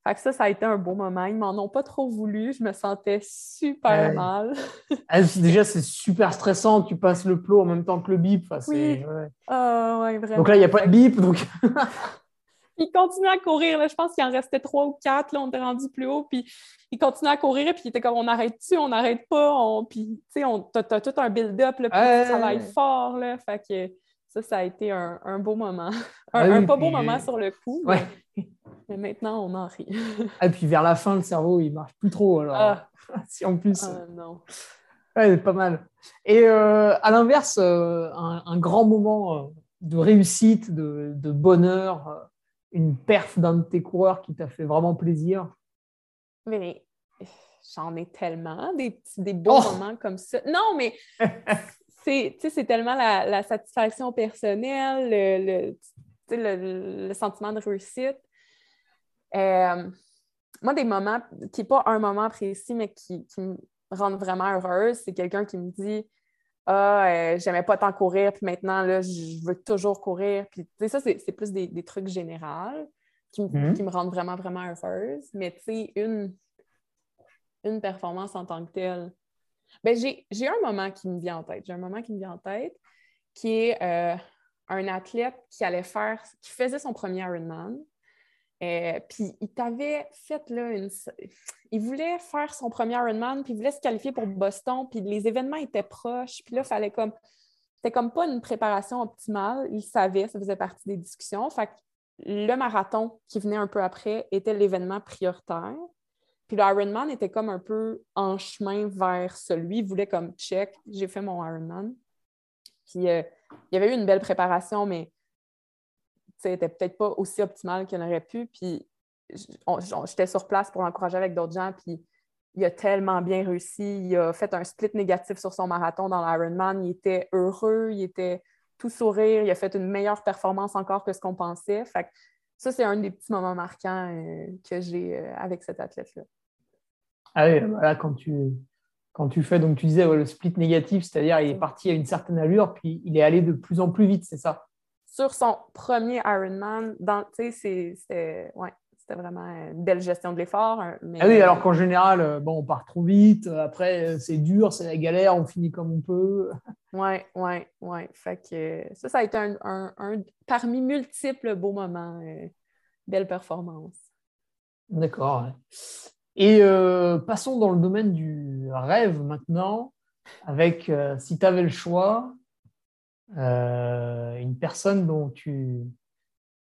Fait que ça, ça a été un beau moment. Ils m'en ont pas trop voulu. Je me sentais super mal. Ah, déjà, c'est super stressant. Tu passes le plot en même temps que le bip. oui. Ah, ouais. vraiment. Donc là, il n'y a pas de bip. Donc... il continuait à courir. Là. Je pense qu'il en restait trois ou quatre. Là, on était rendu plus haut. Puis il continuait à courir. Puis il était comme on arrête-tu, on n'arrête pas? On... Puis tu sais, tu as, tout un build-up. Puis ça travaille fort. Là. Fait que ça, ça a été un, beau moment. Un, pas beau moment sur le coup. Mais maintenant, on en rit. Et ah, puis vers la fin, le cerveau, il marche plus trop. Alors, ah. si en plus. Ah, non. Ouais, pas mal. Et euh, à l'inverse, euh, un, grand moment euh, de réussite, de, bonheur, une perf d'un de tes coureurs qui t'a fait vraiment plaisir? Mais j'en ai tellement, des, des beaux oh! moments comme ça. Non, mais c'est tellement la, satisfaction personnelle, le, le, sentiment de réussite. Euh, moi, des moments qui n'est pas un moment précis, mais qui, me rendent vraiment heureuse, c'est quelqu'un qui me dit Ah, euh, j'aimais pas tant courir, puis maintenant, là, je veux toujours courir. Puis, ça, c'est plus des, trucs généraux qui, mhm. qui, me rendent vraiment, vraiment heureuse. Mais, tu sais, une, une performance en tant que telle. Ben, j'ai un moment qui me vient en tête. J'ai un moment qui me vient en tête qui est euh, un athlète qui allait faire, qui faisait son premier Ironman, euh, puis il t'avait fait là. Il voulait faire son premier Ironman, puis il voulait se qualifier pour Boston, puis les événements étaient proches, puis là, fallait comme. C'était comme pas une préparation optimale. Il savait, ça faisait partie des discussions. Fait que le marathon qui venait un peu après était l'événement prioritaire. Puis le Ironman était comme un peu en chemin vers celui. Il voulait comme check, j'ai fait mon Ironman. Puis euh, il y avait eu une belle préparation, mais n'était peut-être pas aussi optimal qu'il aurait pu. Puis j'étais sur place pour l'encourager avec d'autres gens. Puis il a tellement bien réussi. Il a fait un split négatif sur son marathon dans l'Ironman. Il était heureux, il était tout sourire. Il a fait une meilleure performance encore que ce qu'on pensait. Fait ça, c'est un des petits moments marquants euh, que j'ai euh, avec cet athlète-là. Ah oui, voilà, quand tu, quand tu fais, donc tu disais le split négatif, c'est-à-dire il est parti à une certaine allure, puis il est allé de plus en plus vite, c'est ça? sur son premier Ironman, c'était ouais, vraiment une belle gestion de l'effort. Ah oui, alors qu'en général, euh, bon, on part trop vite, euh, après, euh, c'est dur, c'est la galère, on finit comme on peut. Oui, oui, oui. Fait que ça, ça a été un, un, parmi multiples beaux moments. belle performance. D'accord. Et passons dans le domaine du rêve maintenant. avec, euh, si tu avais le choix, euh, une personne dont tu,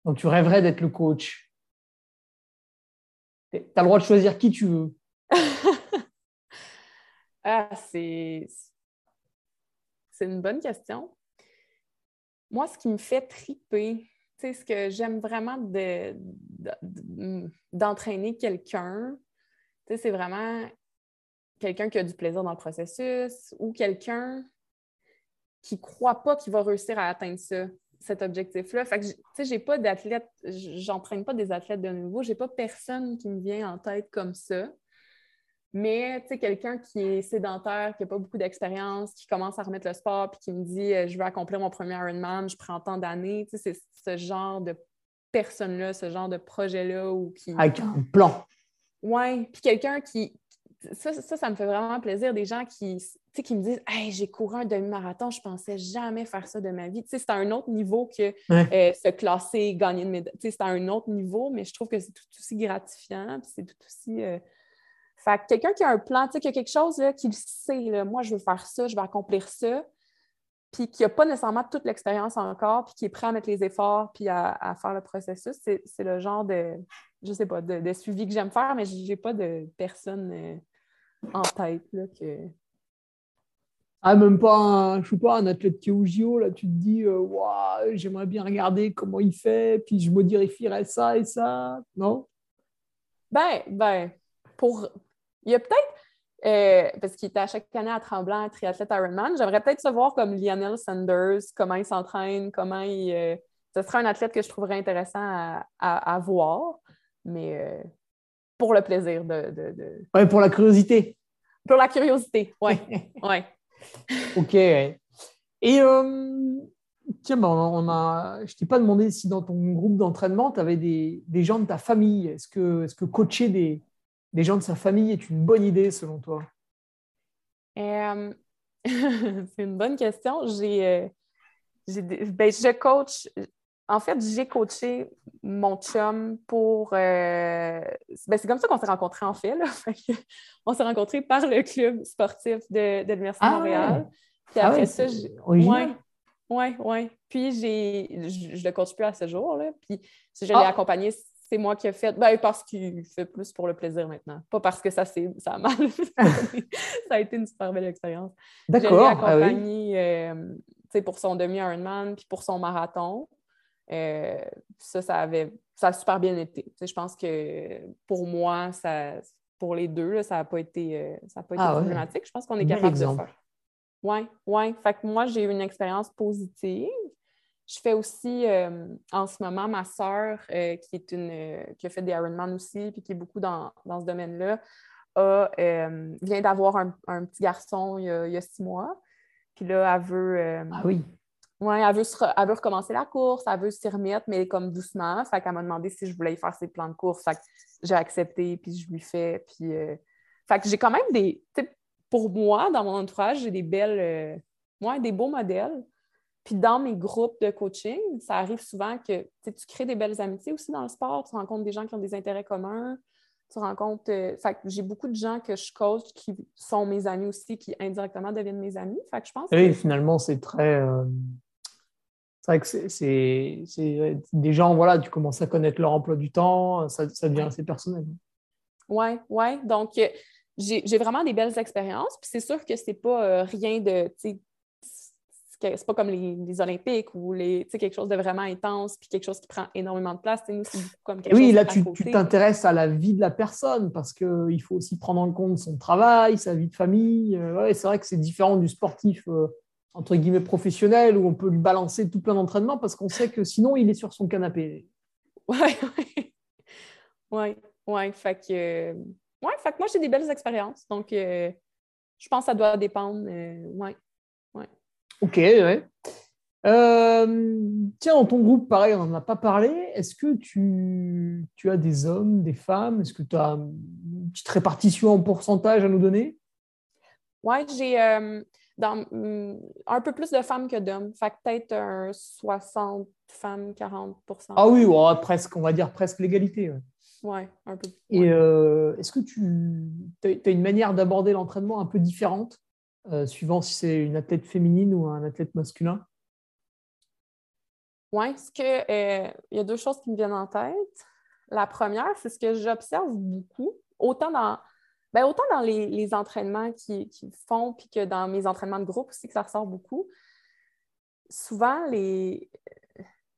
dont tu rêverais d'être le coach. Tu as le droit de choisir qui tu veux. ah, c'est... C'est une bonne question. Moi, ce qui me fait triper, ce que j'aime vraiment d'entraîner quelqu'un, c'est vraiment quelqu'un qui a du plaisir dans le processus ou quelqu'un qui ne croit pas qu'il va réussir à atteindre ça, cet objectif-là. Fait que, tu sais, j'ai pas d'athlète, j'entraîne pas des athlètes de nouveau, j'ai pas personne qui me vient en tête comme ça. Mais, tu sais, quelqu'un qui est sédentaire, qui n'a pas beaucoup d'expérience, qui commence à remettre le sport, puis qui me dit euh, Je veux accomplir mon premier Ironman, je prends tant d'années. Tu sais, c'est ce genre de personne-là, ce genre de projet-là. ou qui... Avec un plan. Oui, puis quelqu'un qui. Ça, ça, me fait vraiment plaisir. Des gens qui, qui me disent Hey, j'ai couru un demi-marathon, je pensais jamais faire ça de ma vie. Tu sais, c'est à un autre niveau que euh, se classer, gagner une médaille. Tu sais, c'est à un autre niveau, mais je trouve que c'est tout aussi gratifiant, puis c'est tout aussi. Euh, fait que quelqu'un qui a un plan, qui a quelque chose là, qui le sait, moi, je veux faire ça, je vais accomplir ça, puis qui n'a pas nécessairement toute l'expérience encore, puis qui est prêt à mettre les efforts, puis à, faire le processus, c'est le genre de, je sais pas, de, suivi que j'aime faire, mais je n'ai pas de personne euh, en tête là, que... Ah, même pas un, je sais pas, un athlète qui est au JO, là, tu te dis, euh, j'aimerais bien regarder comment il fait, puis je modifierais ça et ça, non? Ben, ben, pour, il y a peut-être, euh, parce qu'il était à chaque année à Tremblant, triathlète Ironman, j'aimerais peut-être se voir comme Lionel Sanders, comment il s'entraîne, comment il. Euh, ce serait un athlète que je trouverais intéressant à, voir, mais euh, pour le plaisir de. de, Oui, pour la curiosité. Pour la curiosité, oui. ouais. OK. Et tiens, ben, on a, je ne t'ai pas demandé si dans ton groupe d'entraînement, tu avais des, des, gens de ta famille. Est-ce que, est -ce que coacher des, des gens de sa famille est une bonne idée selon toi? Euh, c'est une bonne question. J'ai, euh, ben, je coach. En fait, j'ai coaché mon chum pour. Euh, ben, c'est comme ça qu'on s'est rencontrés en fait. on s'est rencontrés par le club sportif de, de l'Université de ah Montréal. Puis ah après ça, oui, oui, oui. Puis j'ai, je, ne le coach plus à ce jour. Là. Puis je l'ai ah! Accompagné c'est moi qui ai fait. Ben, parce qu'il fait plus pour le plaisir maintenant. Pas parce que ça, ça a mal. ça a été une super belle expérience. D'accord. Je l'ai ah accompagné euh, pour son demi-Ironman puis pour son marathon. Euh, ça, ça, avait, ça a super bien été. je pense que pour moi, ça, pour les deux, ça n'a pas été, euh, ça pas été ah problématique. Je pense qu'on est capable de faire. Oui, oui. Fait que moi, j'ai eu une expérience positive. Je fais aussi euh, en ce moment ma sœur, euh, qui est une euh, qui a fait des Ironman aussi, puis qui est beaucoup dans, ce domaine-là, vient d'avoir un, petit garçon il y, a, six mois. Puis là, elle veut. ah oui. Ouais, elle veut, elle veut recommencer la course, elle veut s'y remettre, mais comme doucement. Fait qu'elle m'a demandé si je voulais y faire ses plans de course. Fait que j'ai accepté, puis je lui fais. Puis, fait que j'ai quand même des. Pour moi, dans mon entourage, j'ai des belles. Ouais, des beaux modèles. Puis dans mes groupes de coaching, ça arrive souvent que tu crées des belles amitiés aussi dans le sport, tu rencontres des gens qui ont des intérêts communs, tu rencontres. Euh, fait j'ai beaucoup de gens que je coach qui sont mes amis aussi, qui indirectement deviennent mes amis. Fait que je pense Oui, finalement, c'est très. Euh, c'est vrai que c'est des gens, voilà, tu commences à connaître leur emploi du temps, ça, devient assez personnel. Oui, oui. Donc, euh, j'ai vraiment des belles expériences. Puis c'est sûr que c'est pas rien de c'est pas comme les, Olympiques ou les, quelque chose de vraiment intense puis quelque chose qui prend énormément de place. Nous, comme oui, là, tu t'intéresses à la vie de la personne parce qu'il faut aussi prendre en compte son travail, sa vie de famille. Euh, c'est vrai que c'est différent du sportif, euh, entre guillemets, professionnel où on peut lui balancer tout plein d'entraînement parce qu'on sait que sinon, il est sur son canapé. Oui, oui. Oui, ouais. Fait que, ouais, fait que moi, j'ai des belles expériences. Donc, euh, je pense que ça doit dépendre. ouais. Ok, ouais. Euh, tiens, dans ton groupe, pareil, on n'en a pas parlé. Est-ce que tu, tu, as des hommes, des femmes? Est-ce que tu as une petite répartition en pourcentage à nous donner? Oui, j'ai euh, mm, un peu plus de femmes que d'hommes. Fait que peut-être 60 femmes, 40% Ah oui, presque, on va dire presque l'égalité. Oui, un peu. Et euh, est-ce que tu as une manière d'aborder l'entraînement un peu différente? Suivant si c'est une athlète féminine ou un athlète masculin? Oui, il y a deux choses qui me viennent en tête. La première, c'est ce que j'observe beaucoup, autant dans, ben, autant dans les, entraînements qu'ils font, puis que dans mes entraînements de groupe aussi, que ça ressort beaucoup. Souvent, les,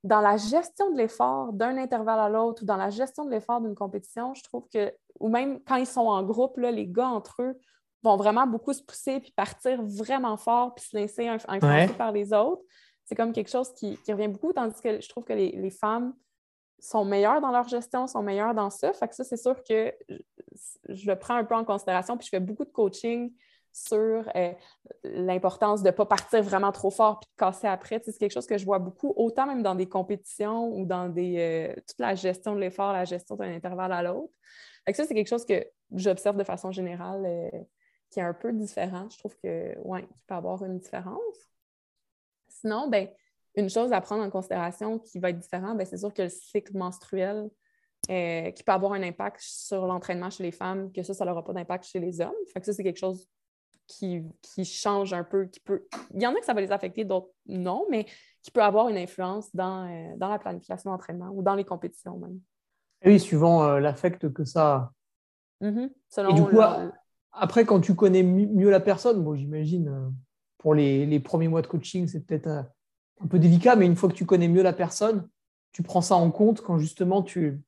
dans la gestion de l'effort d'un intervalle à l'autre ou dans la gestion de l'effort d'une compétition, je trouve que, ou même quand ils sont en groupe, là, les gars entre eux vont vraiment beaucoup se pousser puis partir vraiment fort puis se laisser influencer par les autres. C'est comme quelque chose qui, revient beaucoup, tandis que je trouve que les, femmes sont meilleures dans leur gestion, sont meilleures dans ça. Fait que ça, c'est sûr que je le prends un peu en considération, puis je fais beaucoup de coaching sur euh, l'importance de ne pas partir vraiment trop fort puis de casser après. c'est quelque chose que je vois beaucoup, autant même dans des compétitions ou dans des, euh, toute la gestion de l'effort, la gestion d'un intervalle à l'autre. Ça, c'est quelque chose que j'observe de façon générale euh, qui est un peu différent. Je trouve que, oui, il peut avoir une différence. Sinon, ben, une chose à prendre en considération qui va être différente, ben, c'est sûr que le cycle menstruel qui peut avoir un impact sur l'entraînement chez les femmes, que ça, ça n'aura pas d'impact chez les hommes. Fait que ça, c'est quelque chose qui, qui changent un peu, qui peut. Il y en a que ça va les affecter, d'autres non, mais qui peut avoir une influence dans, euh, dans la planification d'entraînement ou dans les compétitions même. Oui, suivant euh, l'affect que ça mm-hmm. Et du coup, après, quand tu connais mieux la personne, bon, j'imagine, euh, pour les, les, premiers mois de coaching, c'est peut-être un peu délicat, mais une fois que tu connais mieux la personne, tu prends ça en compte quand justement tu,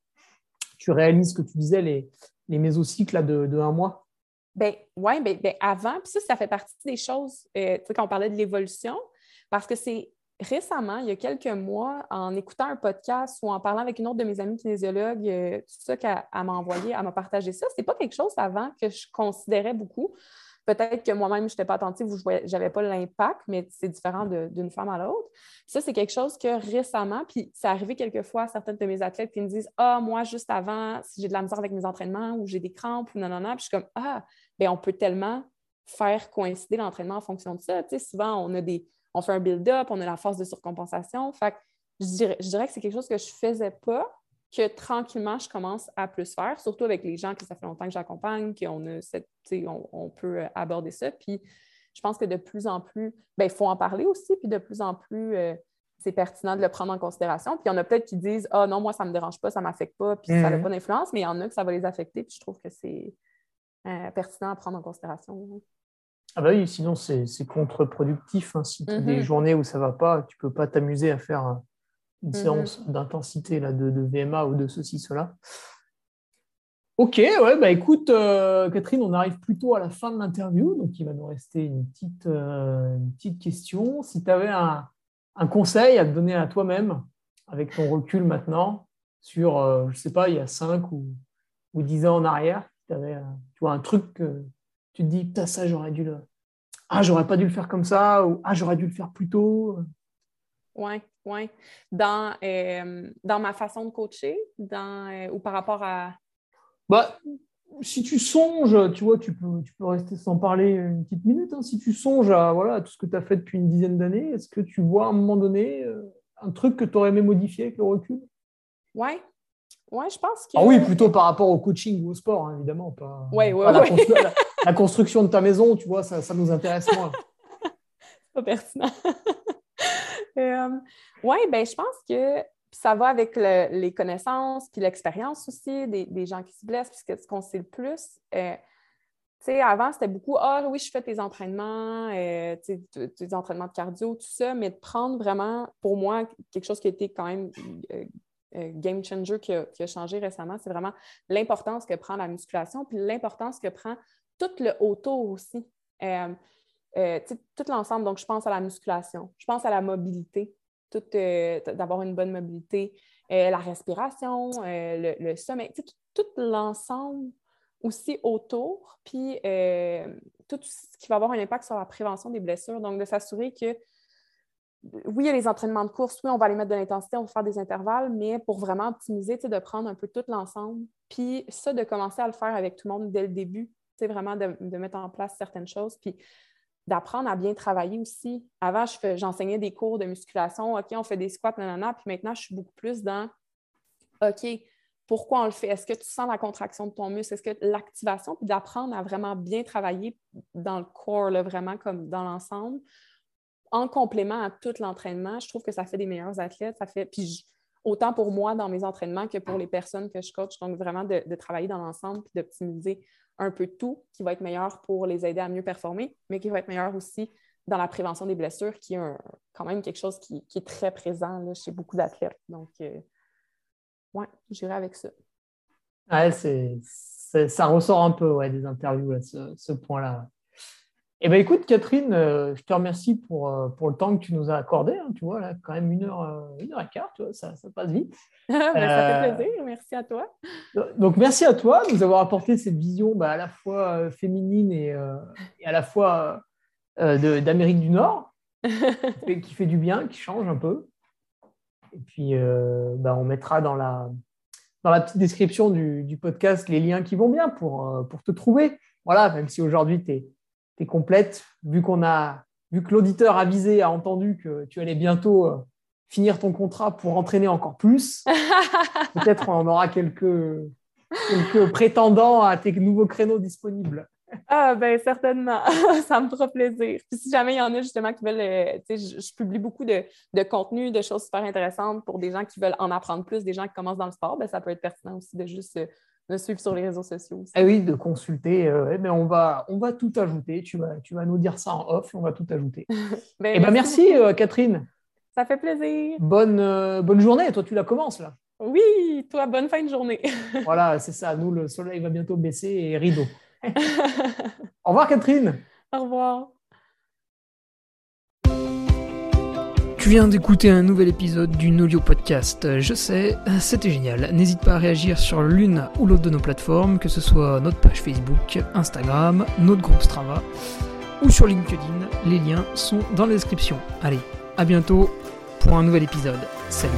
tu réalises ce que tu disais, les, les mésocycles de, de un mois. Ben oui, ben, ben, avant, puis ça, ça fait partie des choses, euh, tu sais, quand on parlait de l'évolution, parce que c'est récemment, il y a quelques mois, en écoutant un podcast ou en parlant avec une autre de mes amies kinésiologues, euh, tout ça qu'elle m'a envoyé, elle m'a partagé ça. C'est pas quelque chose avant que je considérais beaucoup. Peut-être que moi-même, je n'étais pas attentive ou je n'avais pas l'impact, mais c'est différent d'une femme à l'autre. Ça, c'est quelque chose que récemment, puis c'est arrivé quelquefois à certaines de mes athlètes qui me disent Ah, moi, juste avant, si j'ai de la misère avec mes entraînements ou j'ai des crampes ou non, non, non. Puis je suis comme Ah, bien, on peut tellement faire coïncider l'entraînement en fonction de ça. Tu sais, souvent, on a des, on fait un build-up, on a la force de surcompensation. Fait je dirais, je dirais que c'est quelque chose que je ne faisais pas, que tranquillement, je commence à plus faire, surtout avec les gens que ça fait longtemps que j'accompagne, qu'on a cette, on, on, peut euh, aborder ça. Puis je pense que de plus en plus, ben, il faut en parler aussi, puis de plus en plus, euh, c'est pertinent de le prendre en considération. Puis il y en a peut-être qui disent Ah non, moi, ça ne me dérange pas, ça ne m'affecte pas, puis ça n'a mhm. pas d'influence, mais il y en a que ça va les affecter, puis je trouve que c'est euh, pertinent à prendre en considération. Ah bah oui, sinon c'est contre-productif. Hein. Si tu as des mhm. journées où ça ne va pas, tu ne peux pas t'amuser à faire une mhm. séance d'intensité de, de, VMA ou de ceci, cela. Ok, ouais, bah écoute, euh, Catherine, on arrive plutôt à la fin de l'interview, donc il va nous rester une petite, euh, une petite question. Si tu avais un, un, conseil à te donner à toi-même, avec ton recul maintenant, sur, euh, je ne sais pas, il y a 5 ou, ou 10 ans en arrière, tu avais tu vois, un truc que tu te dis, putain, ça, j'aurais dû le. Ah, j'aurais pas dû le faire comme ça, ou Ah, j'aurais dû le faire plus tôt. Oui, oui. Dans, euh, dans ma façon de coacher, dans, euh, ou par rapport à. Bah, si tu songes, tu vois, tu peux, tu peux rester sans parler une petite minute. Hein. si tu songes à voilà, tout ce que tu as fait depuis une dizaine d'années, est-ce que tu vois à un moment donné euh, un truc que tu aurais aimé modifier avec le recul? Oui. Ouais, je pense que. Ah oui, plutôt par rapport au coaching ou au sport, hein, évidemment. Pas, ouais, ouais, la, la, construction de ta maison, tu vois, ça, ça nous intéresse moins. C'est pas pertinent. Euh, oui, ben, je pense que ça va avec les connaissances puis l'expérience aussi des, gens qui se blessent, puisque ce qu'on sait le plus. Euh, avant, c'était beaucoup Ah oui, je fais tes entraînements, euh, tes entraînements de cardio, tout ça, mais de prendre vraiment, pour moi, quelque chose qui a été quand même game changer qui a, changé récemment, c'est vraiment l'importance que prend la musculation, puis l'importance que prend tout le autour aussi. Euh, tout l'ensemble. Donc, je pense à la musculation, je pense à la mobilité, euh, d'avoir une bonne mobilité, euh, la respiration, le, sommeil, tout, l'ensemble aussi autour, puis tout ce qui va avoir un impact sur la prévention des blessures. Donc, de s'assurer que oui, il y a les entraînements de course, oui, on va aller mettre de l'intensité, on va faire des intervalles, mais pour vraiment optimiser, de prendre un peu tout l'ensemble. Puis ça, de commencer à le faire avec tout le monde dès le début, vraiment de, mettre en place certaines choses. Puis d'apprendre à bien travailler aussi. Avant, j'enseignais des cours de musculation. OK, on fait des squats, nanana. Puis maintenant, je suis beaucoup plus dans OK, pourquoi on le fait? Est-ce que tu sens la contraction de ton muscle? Est-ce que l'activation, puis d'apprendre à vraiment bien travailler dans le corps, vraiment comme dans l'ensemble, en complément à tout l'entraînement, je trouve que ça fait des meilleurs athlètes. Ça fait, puis autant pour moi dans mes entraînements que pour les personnes que je coach. Donc, vraiment de, travailler dans l'ensemble puis d'optimiser un peu tout qui va être meilleur pour les aider à mieux performer, mais qui va être meilleur aussi dans la prévention des blessures, qui est quand même quelque chose qui, est très présent chez beaucoup d'athlètes. Donc, euh, ouais, j'irai avec ça. Ça ressort un peu ouais, des interviews, ce, ce point-là. Eh bien, écoute, Catherine, euh, je te remercie pour, euh, pour le temps que tu nous as accordé. Hein, tu vois, là, quand même une heure, euh, une heure et quart, tu vois, ça, ça passe vite. ça fait plaisir. Merci à toi. Donc, merci à toi de nous avoir apporté cette vision bah, à la fois féminine et, et, à la fois d'Amérique du Nord, qui, fait, du bien, qui change un peu. Et puis, bah, on mettra dans la, dans la petite description du, du, podcast les liens qui vont bien pour, pour te trouver. Voilà, même si aujourd'hui, tu es complète, vu qu'on a vu que l'auditeur avisé a entendu que tu allais bientôt euh, finir ton contrat pour entraîner encore plus. Peut-être on aura quelques, quelques prétendants à tes nouveaux créneaux disponibles. Ah ben certainement, ça me fera plaisir. si jamais il y en a justement qui veulent, euh, tu sais, je, publie beaucoup de, de, contenu, de choses super intéressantes pour des gens qui veulent en apprendre plus, des gens qui commencent dans le sport, ben, ça peut être pertinent aussi de juste euh, de suivre sur les réseaux sociaux. Ah oui, de consulter. Euh, eh ben, on, va, on va tout ajouter. Tu vas, tu vas nous dire ça en off on va tout ajouter. ben, eh ben, merci, euh, Catherine. Ça fait plaisir. Bonne, euh, bonne journée. Toi, tu la commences là. Oui, toi, bonne fin de journée. voilà, c'est ça. Nous, le soleil va bientôt baisser et rideau. Au revoir, Catherine. Au revoir. Tu viens d'écouter un nouvel épisode du Nolio Podcast. Je sais, c'était génial. N'hésite pas à réagir sur l'une ou l'autre de nos plateformes, que ce soit notre page Facebook, Instagram, notre groupe Strava ou sur LinkedIn. Les liens sont dans la description. Allez, à bientôt pour un nouvel épisode. Salut